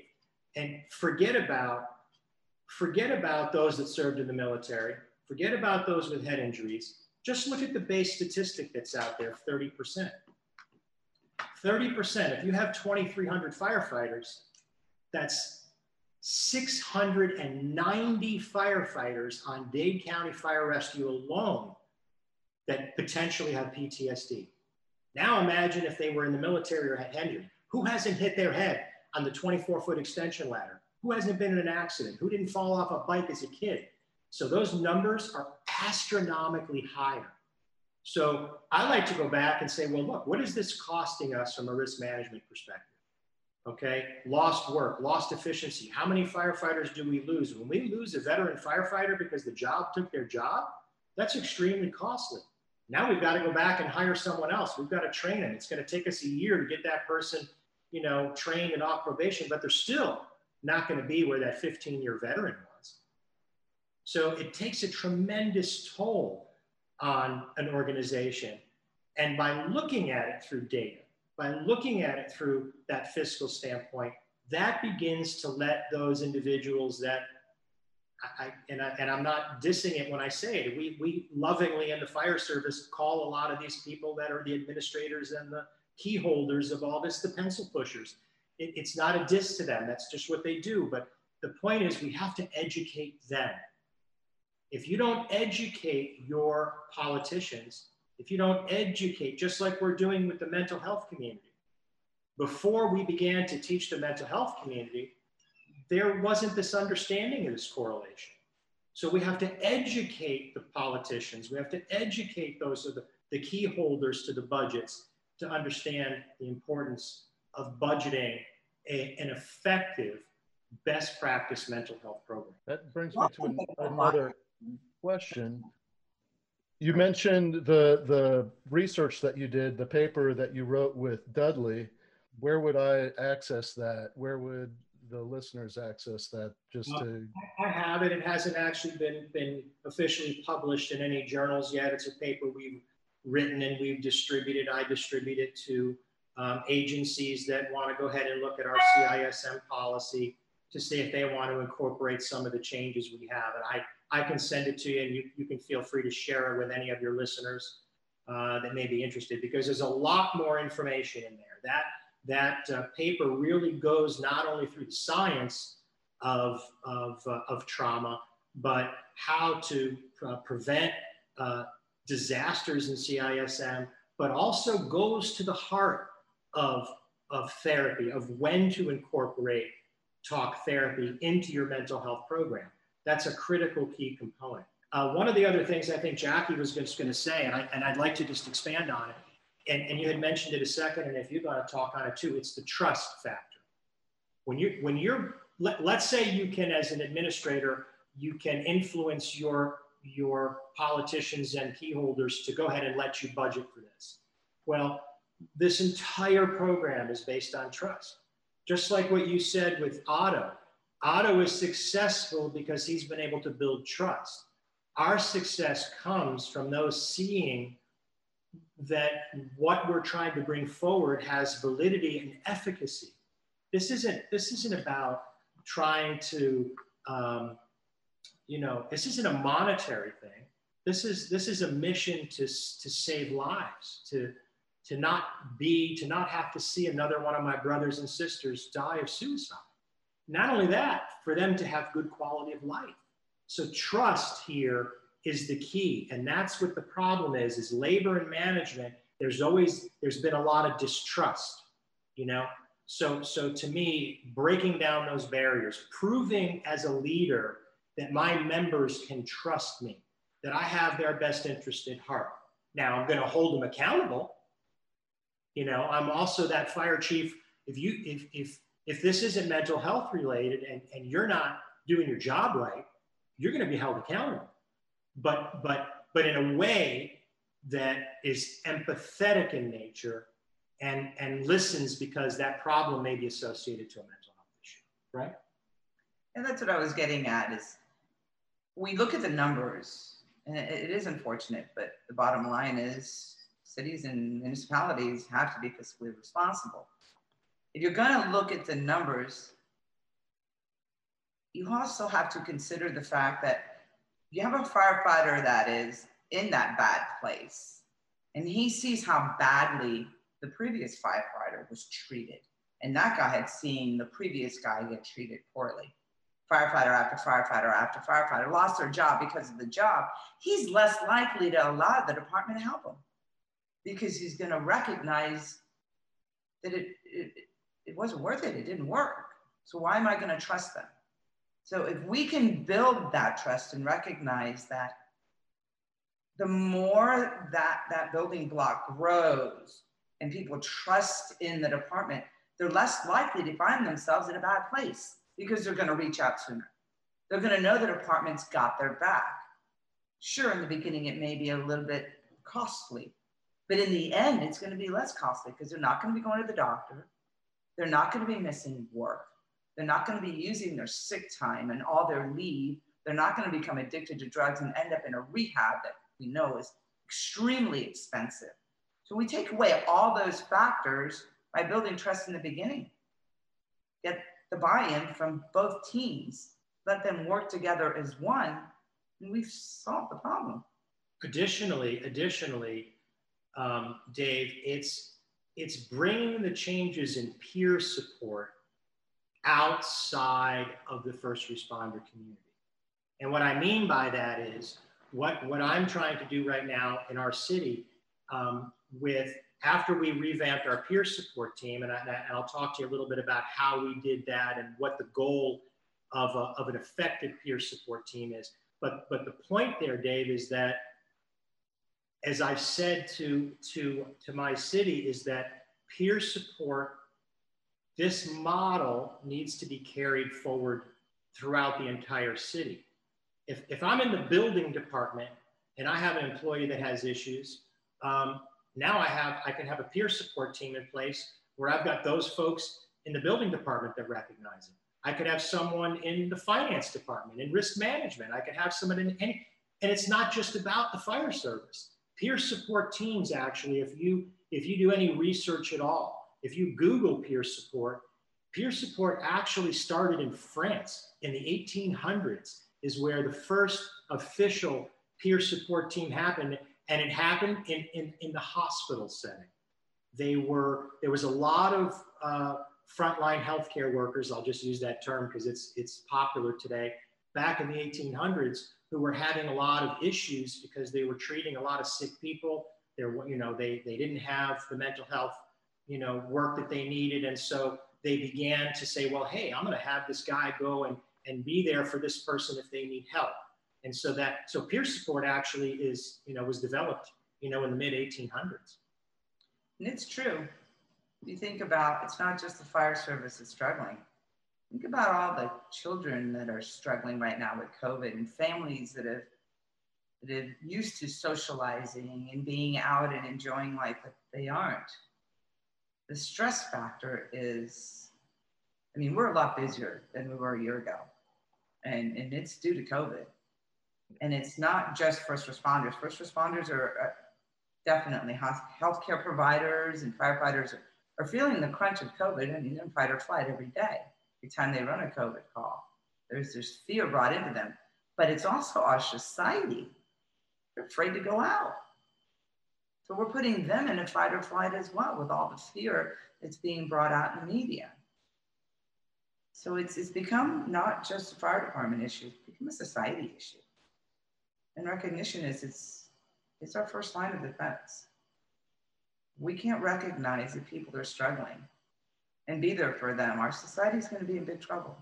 and forget about forget about those that served in the military forget about those with head injuries just look at the base statistic that's out there 30% 30% if you have 2300 firefighters that's 690 firefighters on Dade County Fire Rescue alone that potentially have PTSD. Now imagine if they were in the military or had injured. Who hasn't hit their head on the 24 foot extension ladder? Who hasn't been in an accident? Who didn't fall off a bike as a kid? So those numbers are astronomically higher. So I like to go back and say, well, look, what is this costing us from a risk management perspective? Okay, lost work, lost efficiency. How many firefighters do we lose? When we lose a veteran firefighter because the job took their job, that's extremely costly. Now we've got to go back and hire someone else. We've got to train them. It's going to take us a year to get that person you know, trained and off probation, but they're still not going to be where that 15 year veteran was. So it takes a tremendous toll on an organization. And by looking at it through data, by looking at it through that fiscal standpoint, that begins to let those individuals that I, and, I, and I'm not dissing it when I say it. We, we lovingly in the fire service call a lot of these people that are the administrators and the key holders of all this, the pencil pushers. It, it's not a diss to them. That's just what they do. But the point is, we have to educate them. If you don't educate your politicians, if you don't educate, just like we're doing with the mental health community, before we began to teach the mental health community, there wasn't this understanding of this correlation. So we have to educate the politicians. We have to educate those of the, the key holders to the budgets to understand the importance of budgeting a, an effective best practice mental health program. That brings me to an, another question. You mentioned the the research that you did, the paper that you wrote with Dudley. Where would I access that? Where would the listeners access that? Just well, to I have it. It hasn't actually been been officially published in any journals yet. It's a paper we've written and we've distributed. I distribute it to um, agencies that want to go ahead and look at our CISM policy. to see if they want to incorporate some of the changes we have. And I, I can send it to you and you, you can feel free to share it with any of your listeners uh, that may be interested because there's a lot more information in there. That, that uh, paper really goes not only through the science of, of, uh, of trauma, but how to uh, prevent uh, disasters in CISM, but also goes to the heart of, of therapy, of when to incorporate talk therapy into your mental health program. That's a critical key component. Uh, one of the other things I think Jackie was just going to say, and, I, and I'd like to just expand on it, and, and you had mentioned it a second, and if you're going to talk on it too, it's the trust factor. When you when you're let, let's say you can as an administrator you can influence your your politicians and key holders to go ahead and let you budget for this. Well, this entire program is based on trust. Just like what you said with Otto. Otto is successful because he's been able to build trust. Our success comes from those seeing that what we're trying to bring forward has validity and efficacy. This isn't, this isn't about trying to um, you know, this isn't a monetary thing. This is this is a mission to to save lives, to to not be to not have to see another one of my brothers and sisters die of suicide. Not only that, for them to have good quality of life. So trust here is the key, and that's what the problem is: is labor and management. There's always there's been a lot of distrust, you know. So so to me, breaking down those barriers, proving as a leader that my members can trust me, that I have their best interest at heart. Now I'm going to hold them accountable. You know, I'm also that fire chief. If you if if if this isn't mental health related and, and you're not doing your job right, you're going to be held accountable. But but but in a way that is empathetic in nature and and listens because that problem may be associated to a mental health issue, right? And that's what I was getting at is we look at the numbers, and it, is unfortunate, but the bottom line is cities and municipalities have to be fiscally responsible. If you're going to look at the numbers, you also have to consider the fact that you have a firefighter that is in that bad place, and he sees how badly the previous firefighter was treated. And that guy had seen the previous guy get treated poorly firefighter after firefighter after firefighter lost their job because of the job, he's less likely to allow the department to help him because he's going to recognize that it, it, it wasn't worth it. It didn't work. So why am I going to trust them? So if we can build that trust and recognize that the more that that building block grows and people trust in the department, they're less likely to find themselves in a bad place because they're going to reach out sooner. They're going to know the department's got their back. Sure, in the beginning, it may be a little bit costly, but in the end, it's going to be less costly because they're not going to be going to the doctor. They're not going to be missing work. They're not going to be using their sick time and all their leave. They're not going to become addicted to drugs and end up in a rehab that we know is extremely expensive. So we take away all those factors by building trust in the beginning. Get the buy-in from both teams, let them work together as one, and we've solved the problem. Additionally, additionally, um, Dave, it's it's bringing the changes in peer support outside of the first responder community. And what I mean by that is what, what I'm trying to do right now in our city um, with after we revamped our peer support team, and, I, will talk to you a little bit about how we did that and what the goal of, a, of an effective peer support team is. But, but the point there, Dave, is that as I've said to, to, to my city, is that peer support, this model needs to be carried forward throughout the entire city. If, if I'm in the building department and I have an employee that has issues, um, now I have, I can have a peer support team in place where I've got those folks in the building department that recognize it. I could have someone in the finance department, in risk management. I could have someone in any, and it's not just about the fire service. Peer support teams, actually, if you if you do any research at all, if you Google peer support, peer support actually started in France in the 1800s, is where the first official peer support team happened. And it happened in, in, in the hospital setting. They were, there was a lot of uh, frontline healthcare workers, I'll just use that term because it's, it's popular today, back in the 1800s who were having a lot of issues because they were treating a lot of sick people. There, you know, they, they didn't have the mental health, you know, work that they needed. And so they began to say, well, hey, I'm going to have this guy go and, and be there for this person if they need help. And so that, so peer support actually is, you know, was developed, you know, in the mid 1800s. And it's true. You think about, it's not just the fire service that's struggling Think about all the children that are struggling right now with COVID and families that have that have used to socializing and being out and enjoying life, but they aren't. The stress factor is, I mean, we're a lot busier than we were a year ago. And, and it's due to COVID. And it's not just first responders. First responders are uh, definitely healthcare providers and firefighters are, are feeling the crunch of COVID. I mean, they're in fight or flight every day every time they run a COVID call. There's this fear brought into them, but it's also our society. They're afraid to go out. So we're putting them in a fight or flight as well with all the fear that's being brought out in the media. So it's, it's become not just a fire department issue, it's become a society issue. And recognition is it's, it's our first line of defense. We can't recognize that people are struggling and be there for them, our society is going to be in big trouble.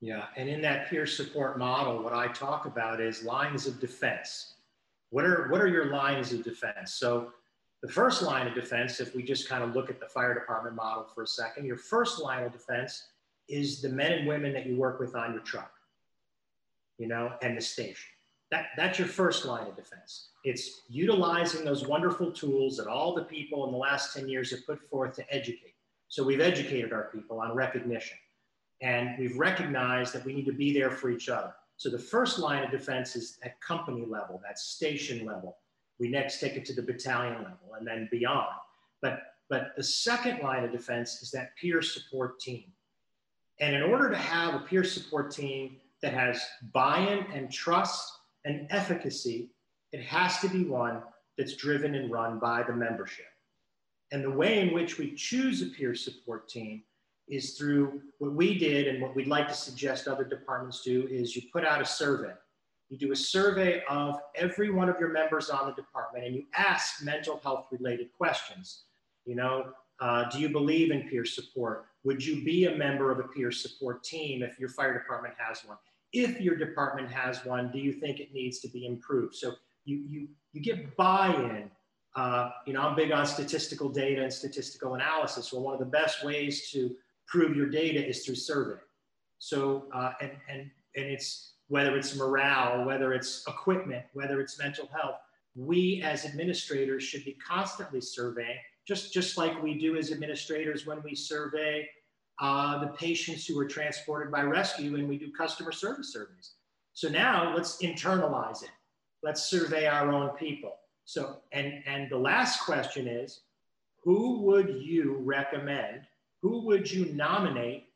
Yeah, and in that peer support model, what I talk about is lines of defense. What are what are your lines of defense? So the first line of defense, if we just kind of look at the fire department model for a second, your first line of defense is the men and women that you work with on your truck, you know, and the station. That, that's your first line of defense. It's utilizing those wonderful tools that all the people in the last 10 years have put forth to educate so we've educated our people on recognition and we've recognized that we need to be there for each other. So the first line of defense is at company level, that station level. We next take it to the battalion level and then beyond. But, but the second line of defense is that peer support team. And in order to have a peer support team that has buy-in and trust and efficacy, it has to be one that's driven and run by the membership. And the way in which we choose a peer support team is through what we did and what we'd like to suggest other departments do is you put out a survey. You do a survey of every one of your members on the department and you ask mental health related questions. You know, uh, do you believe in peer support? Would you be a member of a peer support team if your fire department has one? If your department has one, do you think it needs to be improved? So you, you, you get buy-in uh, you know, I'm big on statistical data and statistical analysis. Well, one of the best ways to prove your data is through survey. So, uh, and, and, and it's whether it's morale, whether it's equipment, whether it's mental health, we as administrators should be constantly surveying, just, just like we do as administrators when we survey uh, the patients who are transported by rescue and we do customer service surveys. So now let's internalize it. Let's survey our own people. So, and, and the last question is, who would you recommend? Who would you nominate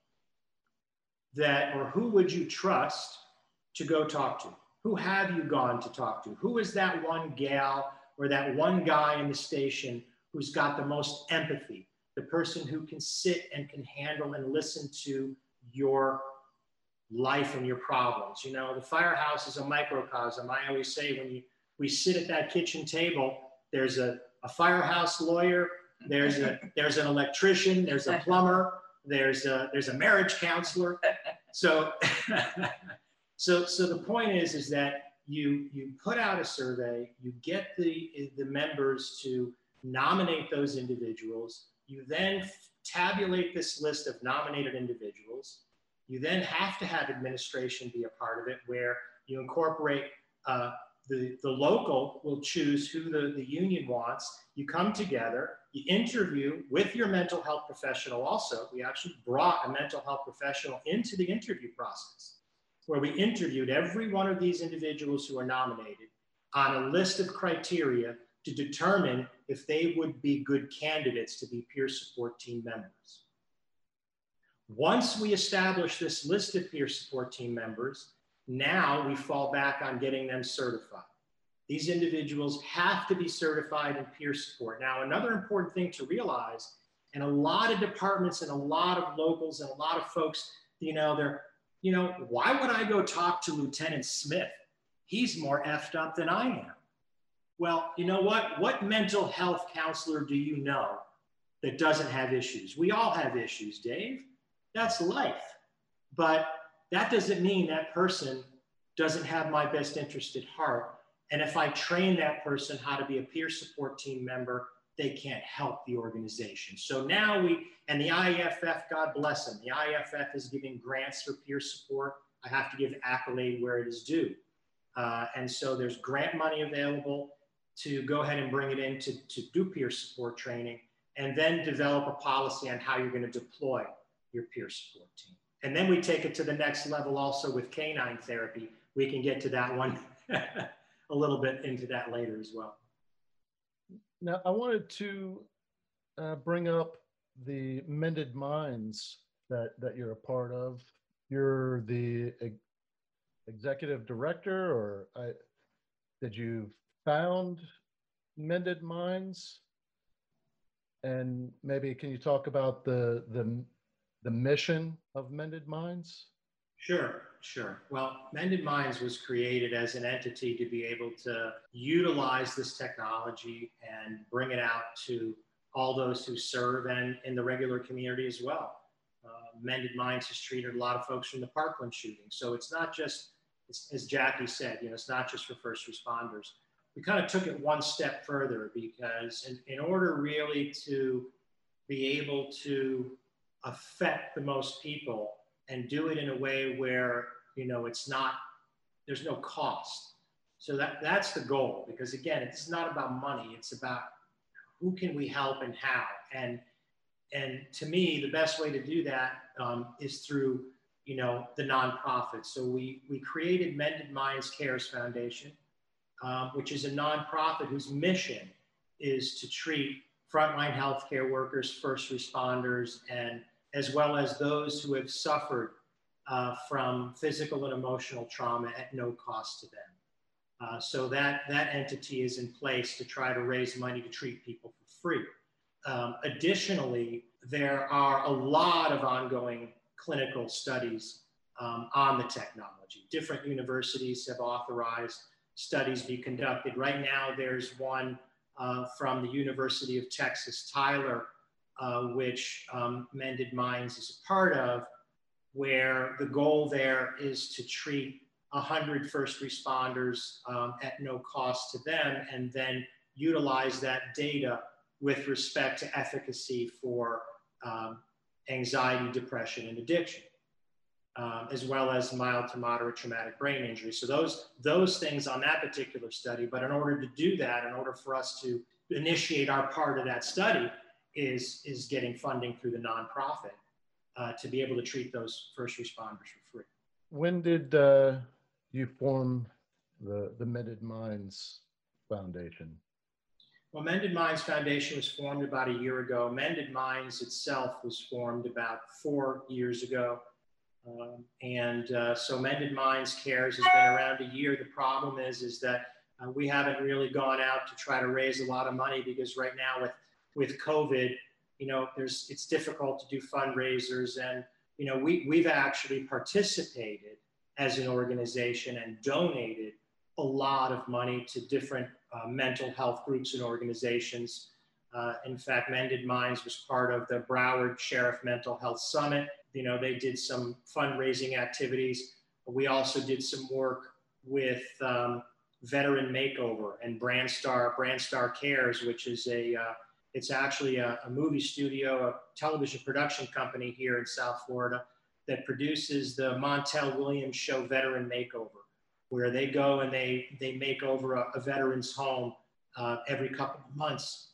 that, or who would you trust to go talk to? Who have you gone to talk to? Who is that one gal or that one guy in the station who's got the most empathy? The person who can sit and can handle and listen to your life and your problems. You know, the firehouse is a microcosm. I always say when you we sit at that kitchen table. There's a, a firehouse lawyer. There's a there's an electrician. There's a plumber. There's a there's a marriage counselor. So so so the point is is that you you put out a survey. You get the the members to nominate those individuals. You then tabulate this list of nominated individuals. You then have to have administration be a part of it, where you incorporate uh, the, the local will choose who the, the union wants. You come together, you interview with your mental health professional also. We actually brought a mental health professional into the interview process where we interviewed every one of these individuals who are nominated on a list of criteria to determine if they would be good candidates to be peer support team members. Once we establish this list of peer support team members, now we fall back on getting them certified. These individuals have to be certified in peer support. Now, another important thing to realize, and a lot of departments and a lot of locals and a lot of folks, you know, they're, you know, why would I go talk to Lieutenant Smith? He's more effed up than I am. Well, you know what? What mental health counselor do you know that doesn't have issues? We all have issues, Dave. That's life. But that doesn't mean that person doesn't have my best interest at heart. And if I train that person how to be a peer support team member, they can't help the organization. So now we, and the IAFF, God bless them, the IAFF is giving grants for peer support. I have to give accolade where it is due. Uh, and so there's grant money available to go ahead and bring it in to, to do peer support training and then develop a policy on how you're going to deploy your peer support team. And then we take it to the next level also with canine therapy. We can get to that one a little bit into that later as well. Now, I wanted to uh, bring up the Mended Minds that, that you're a part of. You're the executive director, or I, did you found Mended Minds? And maybe can you talk about the the the mission of Mended Minds? Sure, sure. Well, Mended Minds was created as an entity to be able to utilize this technology and bring it out to all those who serve and in the regular community as well. Uh, Mended Minds has treated a lot of folks from the Parkland shooting. So it's not just, as Jackie said, you know, it's not just for first responders we kind of took it one step further because in, in order really to be able to affect the most people and do it in a way where you know it's not there's no cost. So that that's the goal because again it's not about money it's about who can we help and how. And and to me the best way to do that um, is through you know the nonprofit. So we we created mended minds cares foundation um, which is a nonprofit whose mission is to treat frontline healthcare workers, first responders, and as well as those who have suffered uh, from physical and emotional trauma at no cost to them. Uh, so that, that entity is in place to try to raise money to treat people for free. Um, additionally, there are a lot of ongoing clinical studies um, on the technology. Different universities have authorized studies to be conducted. Right now, there's one uh, from the University of Texas, Tyler, uh, which um, Mended Minds is a part of, where the goal there is to treat 100 first responders um, at no cost to them and then utilize that data with respect to efficacy for um, anxiety, depression, and addiction um, as well as mild to moderate traumatic brain injury. So those, those things on that particular study, but in order to do that, in order for us to initiate our part of that study is, is getting funding through the nonprofit uh, to be able to treat those first responders for free. When did uh, you form the, the Mended Minds Foundation? Well, Mended Minds Foundation was formed about a year ago. Mended Minds itself was formed about four years ago. Um, and uh, so Mended Minds Cares has been around a year. The problem is, is that uh, we haven't really gone out to try to raise a lot of money because right now with, with COVID, you know, there's, it's difficult to do fundraisers. And, you know, we, we've actually participated as an organization and donated a lot of money to different uh, mental health groups and organizations. Uh, in fact, Mended Minds was part of the Broward Sheriff Mental Health Summit you know, they did some fundraising activities. We also did some work with um, Veteran Makeover and Brandstar, Brandstar Cares, which is a, uh, it's actually a, a, movie studio, a television production company here in South Florida that produces the Montel Williams show Veteran Makeover, where they go and they, they make over a, a veteran's home uh, every couple of months,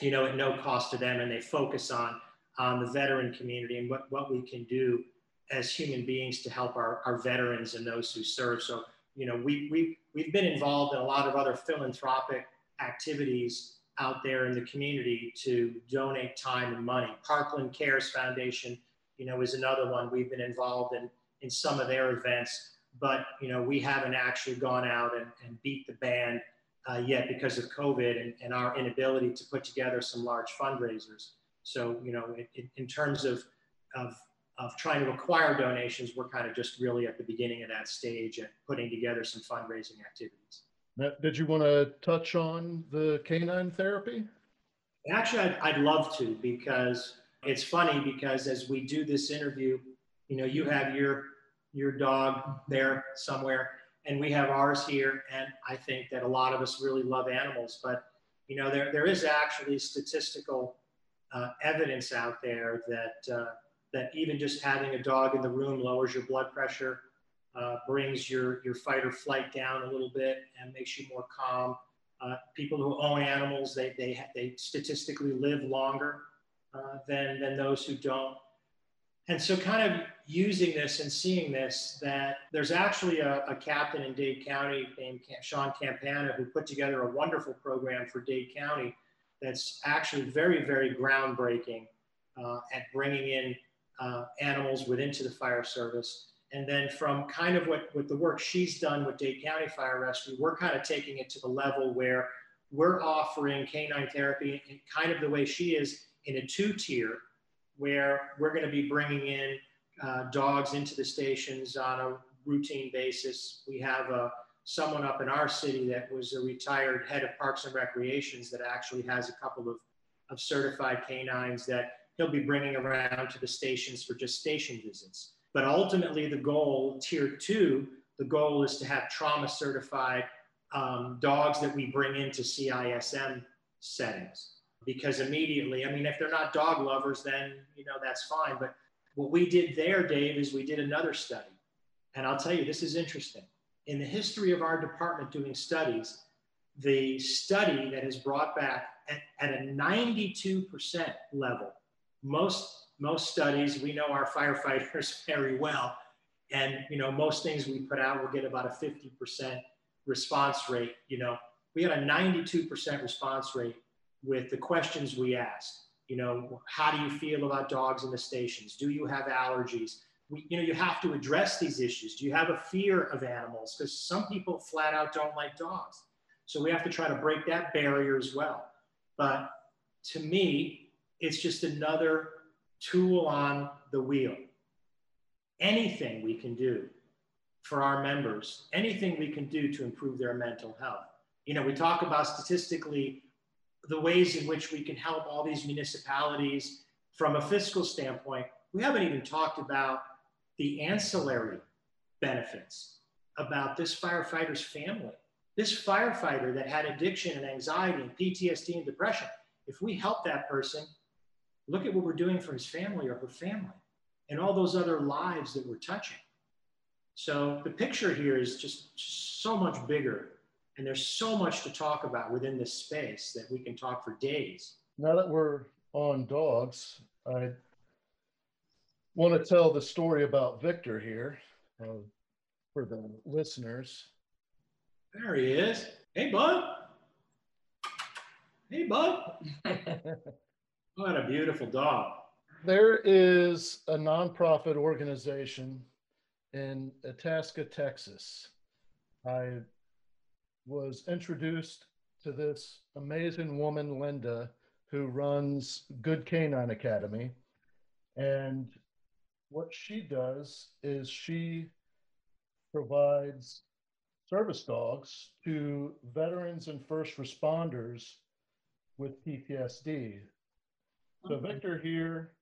you know, at no cost to them. And they focus on on the veteran community and what, what we can do as human beings to help our, our veterans and those who serve. So, you know, we, we, we've been involved in a lot of other philanthropic activities out there in the community to donate time and money. Parkland Cares Foundation you know, is another one. We've been involved in, in some of their events, but, you know, we haven't actually gone out and, and beat the band uh, yet because of COVID and, and, our inability to put together some large fundraisers. So, you know, in, in terms of, of, of trying to acquire donations, we're kind of just really at the beginning of that stage and putting together some fundraising activities. Now, did you want to touch on the canine therapy? Actually, I'd, I'd love to because it's funny because as we do this interview, you know, you have your your dog there somewhere, and we have ours here. And I think that a lot of us really love animals, but you know, there there is actually statistical uh, evidence out there that uh, that even just having a dog in the room lowers your blood pressure, uh, brings your your fight or flight down a little bit, and makes you more calm. Uh, people who own animals, they they they statistically live longer uh, than, than those who don't. And so, kind of using this and seeing this, that there's actually a, a captain in Dade County named Sean Campana who put together a wonderful program for Dade County that's actually very, very groundbreaking uh, at bringing in uh, animals within to the fire service. And then from kind of what, what the work she's done with Dade County Fire Rescue, we're kind of taking it to the level where we're offering canine therapy in kind of the way she is in a two tier where we're going to be bringing in uh, dogs into the stations on a routine basis. We have a, uh, someone up in our city that was a retired head of parks and recreations that actually has a couple of, of certified canines that he'll be bringing around to the stations for just station visits. But ultimately, the goal, tier two, the goal is to have trauma certified um, dogs that we bring into CISM settings because immediately, I mean, if they're not dog lovers, then, you know, that's fine. But what we did there, Dave, is we did another study. And I'll tell you, this is interesting. In the history of our department doing studies, the study that has brought back at, at a 92% level, most, most studies, we know our firefighters very well. And, you know, most things we put out will get about a 50% response rate. You know, we had a 92% response rate with the questions we asked. You know, how do you feel about dogs in the stations? Do you have allergies? We, you know, you have to address these issues. Do you have a fear of animals? Because some people flat out don't like dogs. So we have to try to break that barrier as well. But to me, it's just another tool on the wheel. Anything we can do for our members, anything we can do to improve their mental health. You know, we talk about statistically the ways in which we can help all these municipalities from a fiscal standpoint. We haven't even talked about the ancillary benefits about this firefighter's family. This firefighter that had addiction and anxiety and PTSD and depression, if we help that person, look at what we're doing for his family or her family and all those other lives that we're touching. So the picture here is just so much bigger and there's so much to talk about within this space that we can talk for days. Now that we're on dogs, I want to tell the story about Victor here uh, for the listeners. There he is. Hey, bud. Hey, bud. what a beautiful dog. There is a nonprofit organization in Itasca, Texas. I was introduced to this amazing woman, Linda, who runs Good Canine Academy. And what she does is she provides service dogs to veterans and first responders with PTSD. So. Victor here,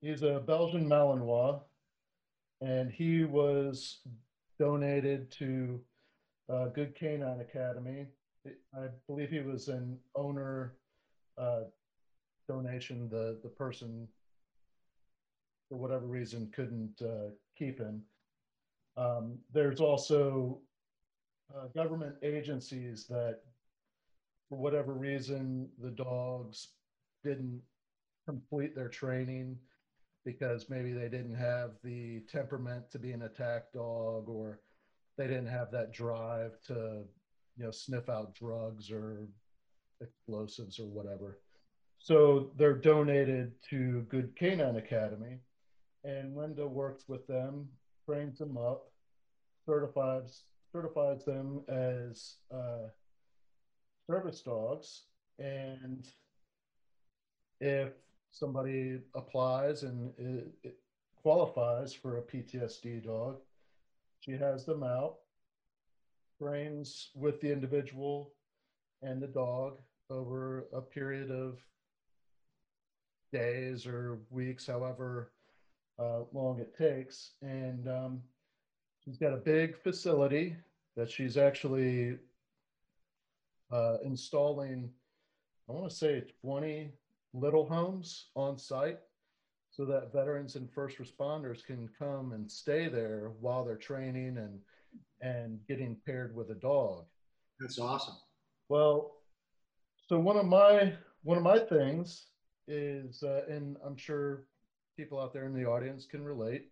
he's a Belgian Malinois, and he was donated to uh, Good Canine Academy. I believe he was an owner uh, donation. The the person, for whatever reason, couldn't uh, keep him. Um, there's also uh, government agencies that, for whatever reason, the dogs didn't complete their training because maybe they didn't have the temperament to be an attack dog or they didn't have that drive to you know sniff out drugs or explosives or whatever. So they're donated to Good Canine Academy, and Linda works with them, trains them up, certifies certifies them as uh, service dogs, and if somebody applies and it, it qualifies for a PTSD dog, she has them out, trains with the individual and the dog over a period of days or weeks, however uh, long it takes. And um, she's got a big facility that she's actually uh, installing, I want to say 20 little homes on site so that veterans and first responders can come and stay there while they're training and and getting paired with a dog. That's awesome. Well, so one of my one of my things is, uh, and I'm sure people out there in the audience can relate.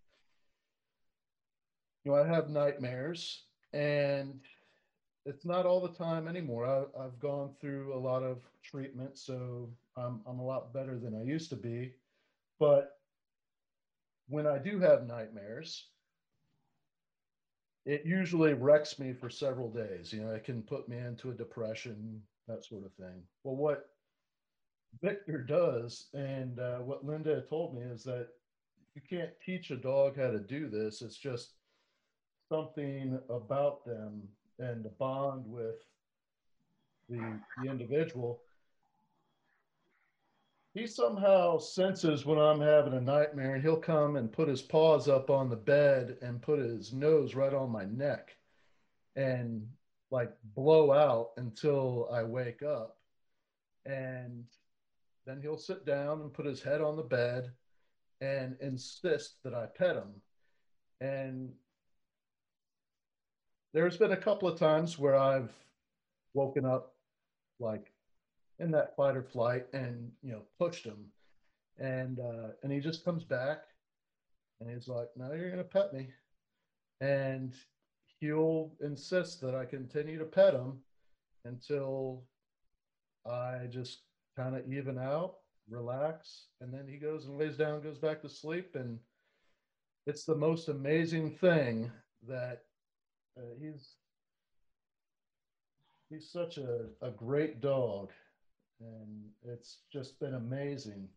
You know, I have nightmares, and it's not all the time anymore. I, have gone through a lot of treatment, so I'm I'm a lot better than I used to be. But when I do have nightmares, it usually wrecks me for several days. You know, it can put me into a depression, that sort of thing. Well, what Victor does, and uh, what Linda told me is that you can't teach a dog how to do this. It's just something about them and the bond with the, the individual. He somehow senses when I'm having a nightmare, and he'll come and put his paws up on the bed and put his nose right on my neck and like blow out until I wake up. And then he'll sit down and put his head on the bed and insist that I pet him. And there's been a couple of times where I've woken up like in that fight or flight and you know pushed him. And uh and he just comes back and he's like no you're gonna pet me. And he'll insist that i continue to pet him until i just kind of even out, relax, and then he goes and lays down, goes back to sleep, and it's the most amazing thing that uh, he's he's such a, a great dog and it's just been amazing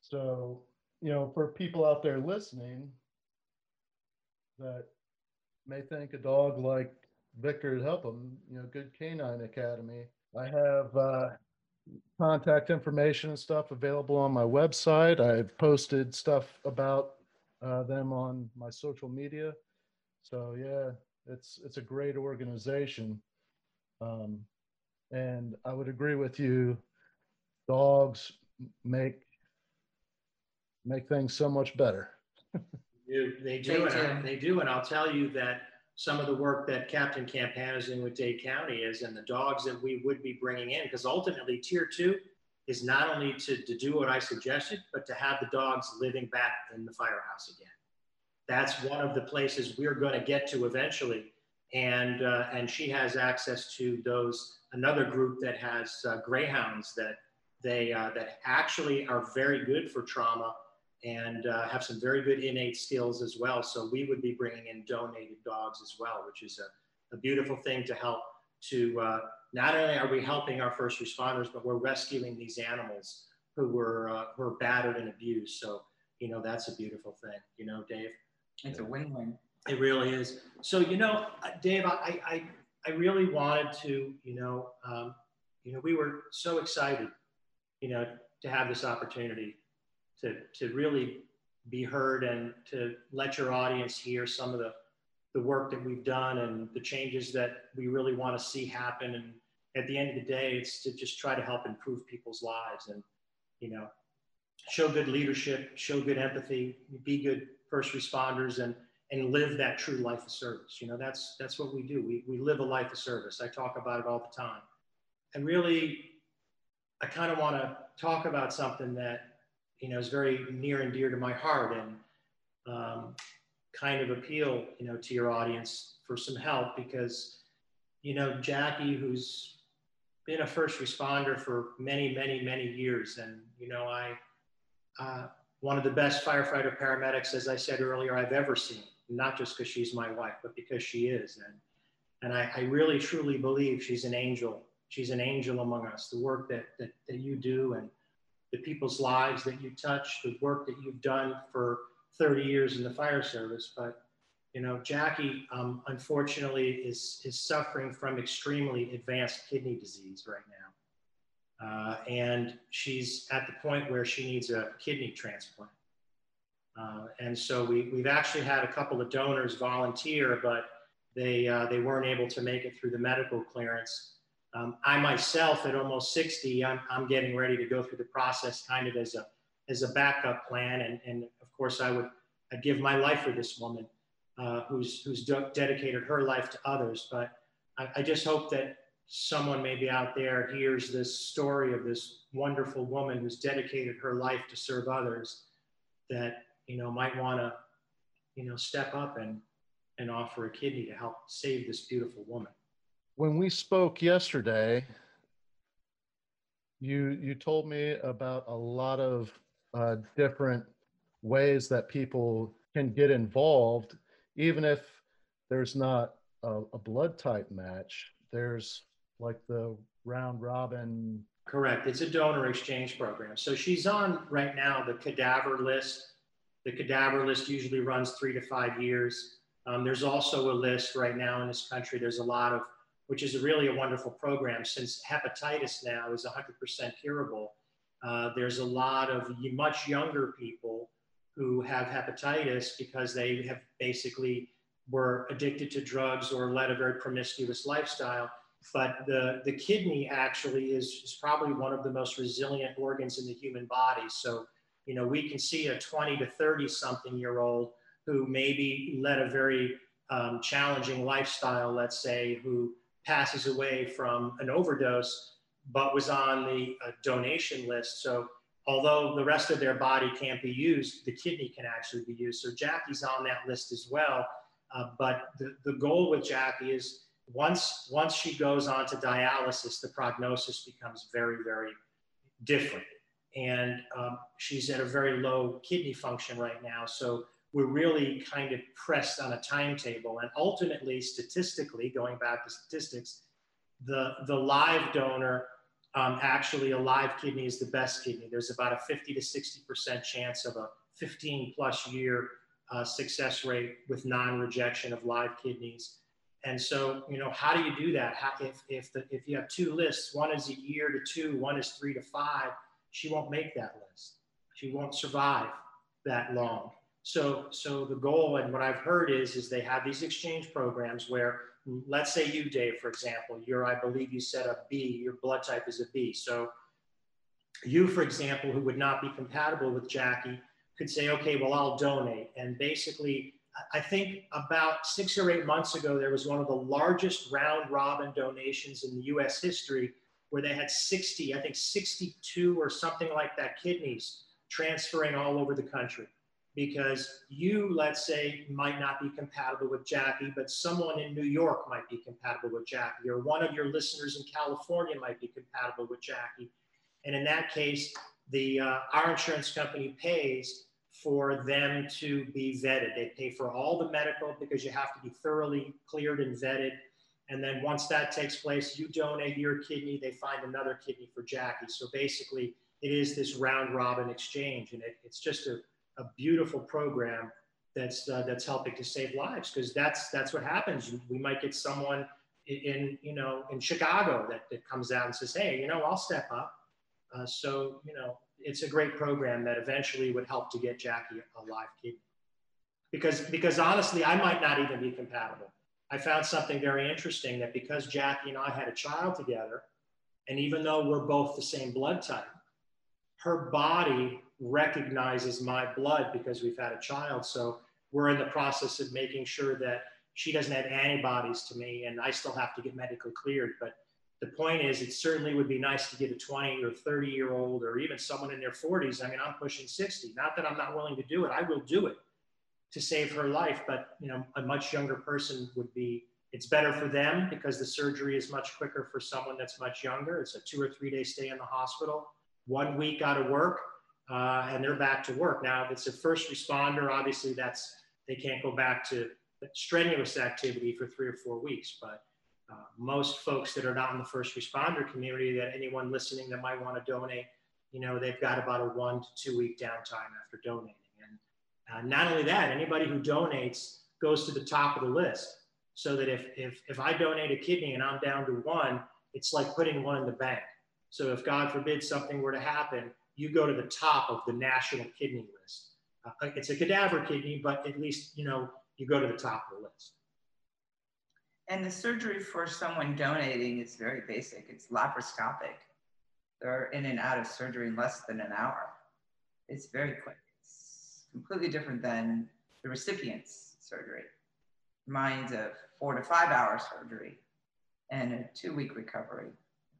so you know for people out there listening that may think a dog like victor would help them you know good canine academy i have uh, contact information and stuff available on my website. I've posted stuff about uh, them on my social media. So yeah, it's it's a great organization, um, and I would agree with you. Dogs make make things so much better. they, they do, they do. they do, and I'll tell you that some of the work that Captain Campana is doing with Dade County is, and the dogs that we would be bringing in, because ultimately tier two is not only to, to do what I suggested, but to have the dogs living back in the firehouse again. That's one of the places we're going to get to eventually. And, uh, and she has access to those, another group that has uh, greyhounds that they, uh, that actually are very good for trauma and uh, have some very good innate skills as well. So we would be bringing in donated dogs as well, which is a, a beautiful thing to help to uh, not only are we helping our first responders, but we're rescuing these animals who were uh, who were battered and abused. So you know that's a beautiful thing. You know, Dave. It's a win-win. It really is. So you know, uh, Dave, I I, I really wanted to you know um, you know we were so excited you know to have this opportunity to, to really be heard and to let your audience hear some of the, the work that we've done and the changes that we really want to see happen. And at the end of the day, it's to just try to help improve people's lives and, you know, show good leadership, show good empathy, be good first responders and, and live that true life of service. You know, that's, that's what we do. We, we live a life of service. I talk about it all the time. And really, I kind of want to talk about something that you know, is very near and dear to my heart and um, kind of appeal, you know, to your audience for some help because, you know, Jackie, who's been a first responder for many, many, many years. And, you know, I, uh, one of the best firefighter paramedics, as I said earlier, I've ever seen, not just because she's my wife, but because she is. And, and I, I, really, truly believe she's an angel. She's an angel among us. The work that, that, that you do and the people's lives that you touch, the work that you've done for 30 years in the fire service. But, you know, Jackie, um, unfortunately, is, is suffering from extremely advanced kidney disease right now. Uh, and she's at the point where she needs a kidney transplant. Uh, and so we, we've actually had a couple of donors volunteer, but they, uh, they weren't able to make it through the medical clearance. Um, I myself, at almost 60, I'm, I'm getting ready to go through the process kind of as a, as a backup plan. And, and of course, I would I'd give my life for this woman uh, who's, who's de- dedicated her life to others. But I, I just hope that someone maybe out there hears this story of this wonderful woman who's dedicated her life to serve others that you know might want to you know step up and and offer a kidney to help save this beautiful woman when we spoke yesterday you you told me about a lot of uh, different ways that people can get involved even if there's not a, a blood type match there's like the round robin? Correct. It's a donor exchange program. So she's on right now the cadaver list. The cadaver list usually runs three to five years. Um, there's also a list right now in this country. There's a lot of, which is really a wonderful program since hepatitis now is 100% curable. Uh, there's a lot of much younger people who have hepatitis because they have basically were addicted to drugs or led a very promiscuous lifestyle but the, the kidney actually is, is probably one of the most resilient organs in the human body. So, you know, we can see a 20 to 30 something year old who maybe led a very um, challenging lifestyle, let's say, who passes away from an overdose, but was on the uh, donation list. So, although the rest of their body can't be used, the kidney can actually be used. So, Jackie's on that list as well. Uh, but the, the goal with Jackie is once once she goes on to dialysis, the prognosis becomes very very different, and um, she's at a very low kidney function right now. So we're really kind of pressed on a timetable, and ultimately, statistically, going back to statistics, the the live donor. Um, actually, a live kidney is the best kidney. There's about a 50 to 60% chance of a 15 plus year uh, success rate with non rejection of live kidneys. And so, you know, how do you do that? How, if, if, the, if you have two lists, one is a year to two, one is three to five, she won't make that list. She won't survive that long. So, so the goal and what I've heard is, is they have these exchange programs where, let's say you, Dave, for example, you're, I believe you said a B, your blood type is a B. So you, for example, who would not be compatible with Jackie, could say, okay, well, I'll donate. And basically I think about six or eight months ago, there was one of the largest round robin donations in the US history where they had 60, I think 62 or something like that kidneys transferring all over the country. Because you, let's say, might not be compatible with Jackie, but someone in New York might be compatible with Jackie, or one of your listeners in California might be compatible with Jackie. And in that case, the uh, our insurance company pays for them to be vetted. They pay for all the medical because you have to be thoroughly cleared and vetted. And then once that takes place, you donate your kidney, they find another kidney for Jackie. So basically, it is this round robin exchange, and it, it's just a, a beautiful program that's uh, that's helping to save lives because that's that's what happens. We might get someone in, you know in Chicago that, that comes out and says, hey, you know, I'll step up. Uh, so you know, it's a great program that eventually would help to get Jackie a live kidney. Because, because honestly, I might not even be compatible. I found something very interesting that because Jackie and I had a child together, and even though we're both the same blood type, her body recognizes my blood because we've had a child. So we're in the process of making sure that she doesn't have antibodies to me, and I still have to get medically cleared. But the point is, it certainly would be nice to get a 20 or 30 year old or even someone in their 40s. I mean, I'm pushing 60. Not that I'm not willing to do it, I will do it to save her life. But you know, a much younger person would be It's better for them because the surgery is much quicker for someone that's much younger. It's a two or three day stay in the hospital, one week out of work, uh, and they're back to work. Now, if it's a first responder, obviously that's they can't go back to strenuous activity for three or four weeks. But uh, most folks that are not in the first responder community, that anyone listening that might want to donate, you know, they've got about a one to two week downtime after donating. Uh, not only that, anybody who donates goes to the top of the list. So that if, if, if I donate a kidney and I'm down to one, it's like putting one in the bank. So if God forbid something were to happen, you go to the top of the national kidney list. Uh, it's a cadaver kidney, but at least, you know, you go to the top of the list. And the surgery for someone donating is very basic. It's laparoscopic. They're in and out of surgery in less than an hour. It's very quick. Completely different than the recipient's surgery. Mine's a four to five hour surgery and a two week recovery.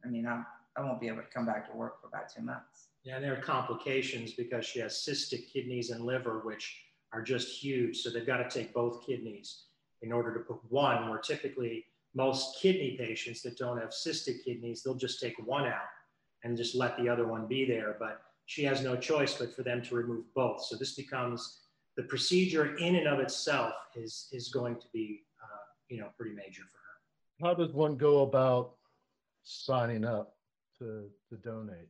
I mean, I'm, I won't be able to come back to work for about two months. Yeah, and there are complications because she has cystic kidneys and liver, which are just huge. So they've got to take both kidneys in order to put one, where typically most kidney patients that don't have cystic kidneys, they'll just take one out and just let the other one be there. But she has no choice but for them to remove both. So this becomes the procedure in and of itself is, is going to be, uh, you know, pretty major for her. How does one go about signing up to, to donate?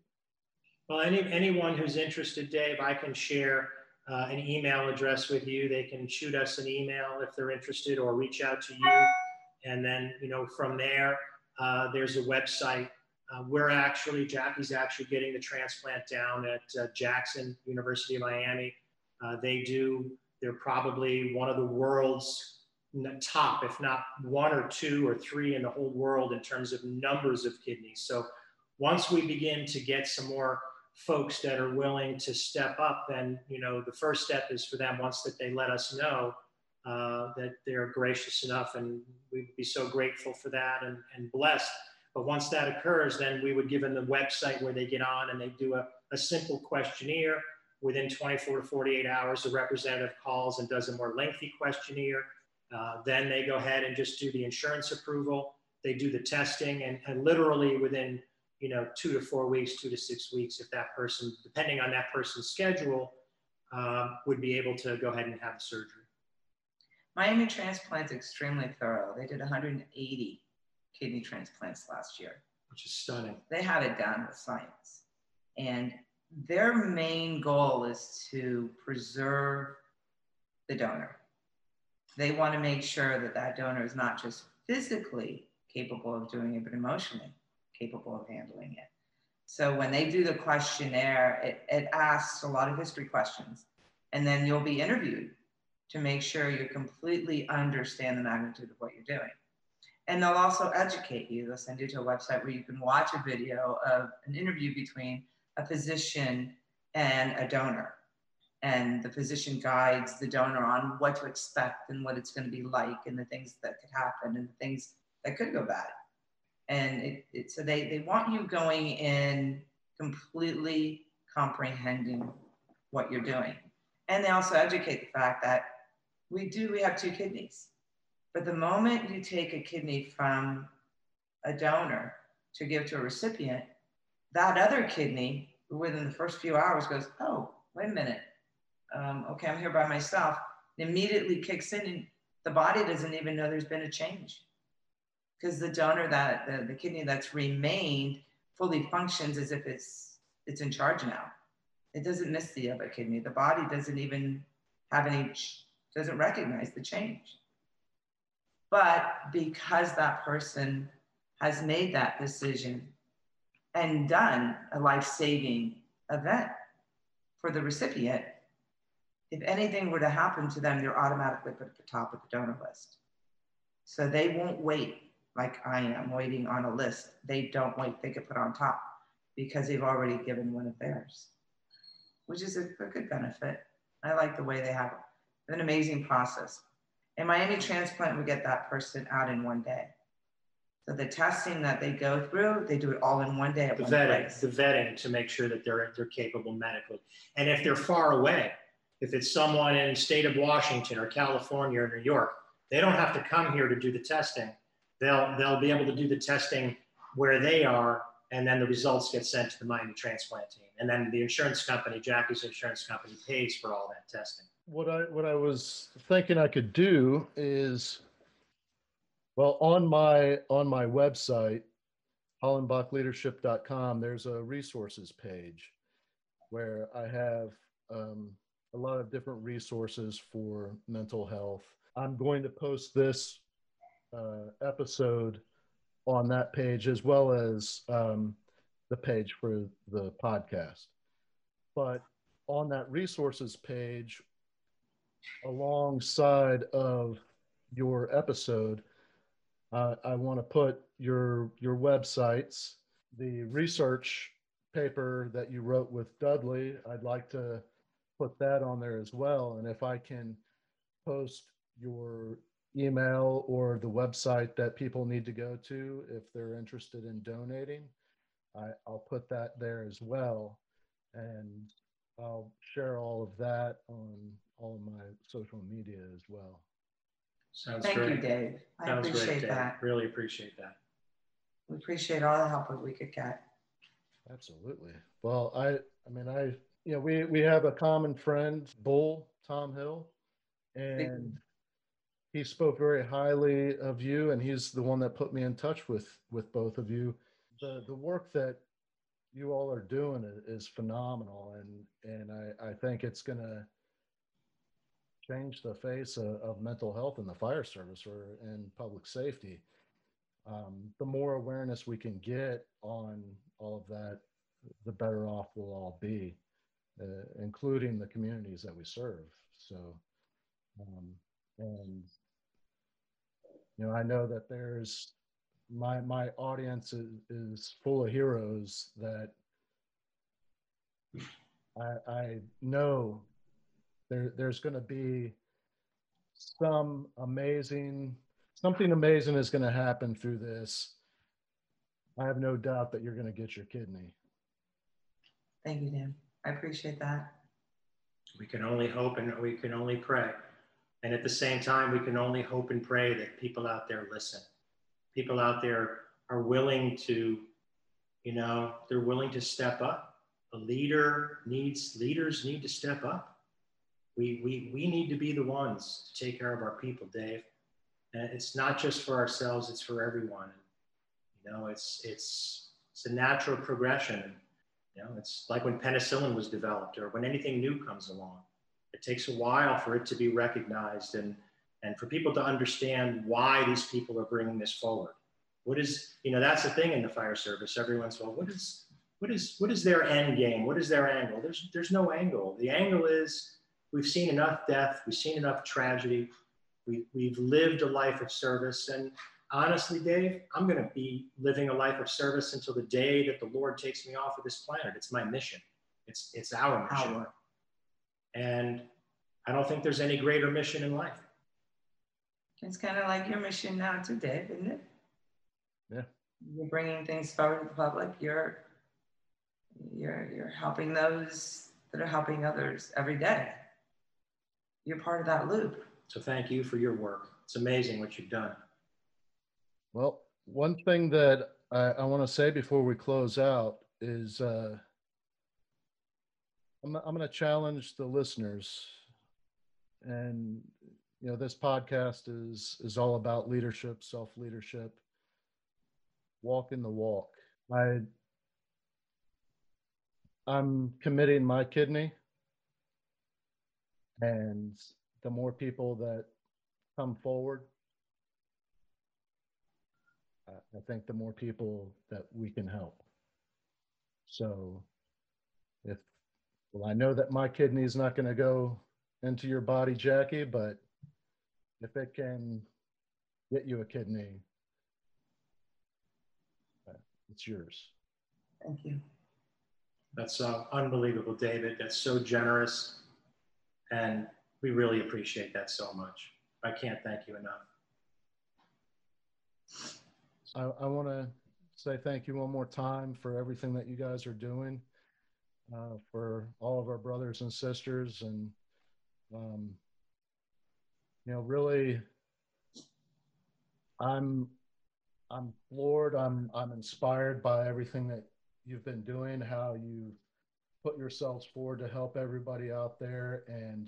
Well, any, anyone who's interested, Dave, I can share uh, an email address with you. They can shoot us an email if they're interested or reach out to you. And then, you know, from there, uh, there's a website. Uh, we're actually, Jackie's actually getting the transplant down at uh, Jackson, University of Miami. Uh, they do, they're probably one of the world's top, if not one or two or three in the whole world in terms of numbers of kidneys. So once we begin to get some more folks that are willing to step up, then you know the first step is for them once that they let us know uh, that they're gracious enough, and we'd be so grateful for that and, and blessed. But once that occurs, then we would give them the website where they get on and they do a, a simple questionnaire. Within 24 to 48 hours, the representative calls and does a more lengthy questionnaire. Uh, then they go ahead and just do the insurance approval. They do the testing, and, and literally within you know, two to four weeks, two to six weeks, if that person, depending on that person's schedule, um, would be able to go ahead and have the surgery. Miami Transplant's extremely thorough. They did 180 kidney transplants last year, which is stunning. They have it done with science. And their main goal is to preserve the donor. They want to make sure that that donor is not just physically capable of doing it, but emotionally capable of handling it. So when they do the questionnaire, it, it asks a lot of history questions. And then you'll be interviewed to make sure you completely understand the magnitude of what you're doing. And they'll also educate you. They'll send you to a website where you can watch a video of an interview between a physician and a donor. And the physician guides the donor on what to expect and what it's going to be like and the things that could happen and the things that could go bad and it, it, so they, they want you going in completely comprehending what you're doing and they also educate the fact that we do we have two kidneys but the moment you take a kidney from a donor to give to a recipient that other kidney within the first few hours goes oh wait a minute um, okay i'm here by myself it immediately kicks in and the body doesn't even know there's been a change because the donor that the, the kidney that's remained fully functions as if it's it's in charge now. It doesn't miss the other kidney. The body doesn't even have any doesn't recognize the change. But because that person has made that decision and done a life-saving event for the recipient, if anything were to happen to them, they're automatically put at the top of the donor list. So they won't wait like I am waiting on a list. They don't wait, they get put on top because they've already given one of theirs, which is a, a good benefit. I like the way they have it. An amazing process. In Miami transplant, we get that person out in one day. So the testing that they go through, they do it all in one day. the vetting, place. the vetting to make sure that they're they're capable medically. And if they're far away, if it's someone in the state of Washington or California or New York, They don't have to come here to do the testing. They'll, they'll be able to do the testing where they are, and then the results get sent to the Miami transplant team. And then the insurance company, Jackie's insurance company, pays for all that testing. What I what I was thinking I could do is well on my on my website hollenbachleadership.com there's a resources page where I have um, a lot of different resources for mental health. I'm going to post this uh, episode on that page as well as um, the page for the podcast. But on that resources page, alongside of your episode, uh, I want to put your your websites, the research paper that you wrote with Dudley. I'd like to put that on there as well. And if I can post your email or the website that people need to go to if they're interested in donating, I, will put that there as well. And I'll share all of that on all of my social media as well. Sounds Thank great. you, Dave. I Sounds appreciate great, that. Really appreciate that. We appreciate all the help that we could get. Absolutely. Well, I, I mean, I, you know, we we have a common friend, Bull Tom Hill, and he spoke very highly of you, and he's the one that put me in touch with with both of you. The the work that you all are doing is phenomenal, and and I I think it's gonna change the face of, of mental health in the fire service or in public safety. Um, the more awareness we can get on all of that, the better off we'll all be, uh, including the communities that we serve. So, um, and you know, I know that there's my my audience is, is full of heroes that I, I know there, there's going to be some amazing, something amazing is going to happen through this. I have no doubt that you're going to get your kidney. Thank you, Dan. I appreciate that. We can only hope and we can only pray. And at the same time, we can only hope and pray that people out there listen. People out there are willing to, you know, they're willing to step up. A leader needs, leaders need to step up we, we, we need to be the ones to take care of our people, Dave. And it's not just for ourselves, it's for everyone. You know, it's, it's, it's a natural progression. You know, it's like when penicillin was developed or when anything new comes along. It takes a while for it to be recognized and, and for people to understand why these people are bringing this forward. What is, you know, that's the thing in the fire service. Everyone's, well, what is, what is, what is their end game? What is their angle? There's, there's no angle. The angle is we've seen enough death, we've seen enough tragedy, we, we've lived a life of service. And honestly, Dave, I'm going to be living a life of service until the day that the Lord takes me off of this planet. It's my mission. It's, it's our mission. Our. And I don't think there's any greater mission in life. It's kind of like your mission now too, Dave, isn't it? Yeah. You're bringing things forward to the public. You're, you're, you're helping those that are helping others every day you're part of that loop. So thank you for your work. It's amazing what you've done. Well, one thing that I, I want to say before we close out is uh, I'm, I'm going to challenge the listeners. And, you know, this podcast is, is all about leadership, self leadership, walking the walk. I, I'm committing my kidney and the more people that come forward, I think the more people that we can help. So if, well, I know that my kidney is not going to go into your body, Jackie, but if it can get you a kidney, uh, it's yours. Thank you. That's uh, unbelievable, David. That's so generous. And we really appreciate that so much. I can't thank you enough. I, I want to say thank you one more time for everything that you guys are doing, uh, for all of our brothers and sisters, and um, you know, really I'm I'm floored. I'm I'm inspired by everything that you've been doing, how you put yourselves forward to help everybody out there and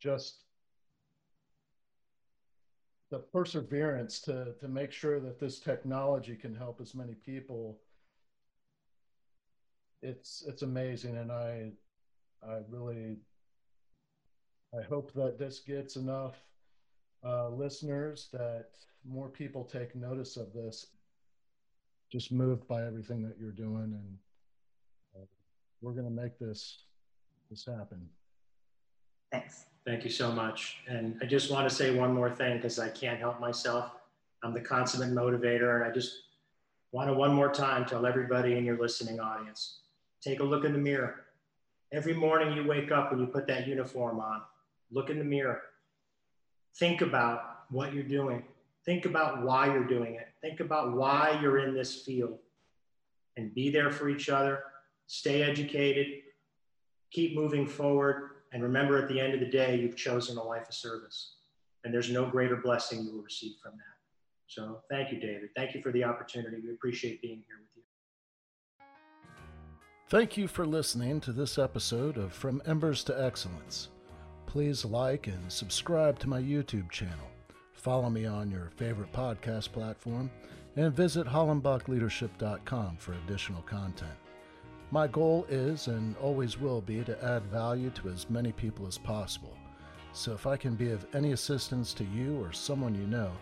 just the perseverance to to make sure that this technology can help as many people it's it's amazing. And i i really i hope that this gets enough uh, listeners that more people take notice of this just moved by everything that you're doing and we're going to make this this happen thanks Thank you so much. And I just want to say one more thing because I can't help myself. I'm the consummate motivator, and I just want to one more time tell everybody in your listening audience take a look in the mirror. Every morning you wake up when you put that uniform on, look in the mirror. Think about what you're doing. Think about why you're doing it. Think about why you're in this field and be there for each other. Stay educated. Keep moving forward and remember, at the end of the day, you've chosen a life of service. And there's no greater blessing you will receive from that. So thank you, David. Thank you for the opportunity. We appreciate being here with you. Thank you for listening to this episode of From Embers to Excellence. Please like and subscribe to my YouTube channel. Follow me on your favorite podcast platform and visit hollenbachleadership.com for additional content. My goal is and always will be to add value to as many people as possible. So if I can be of any assistance to you or someone you know,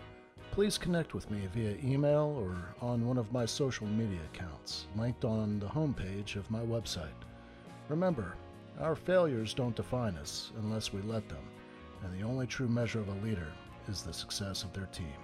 please connect with me via email or on one of my social media accounts, linked on the homepage of my website. Remember, our failures don't define us unless we let them, and the only true measure of a leader is the success of their team.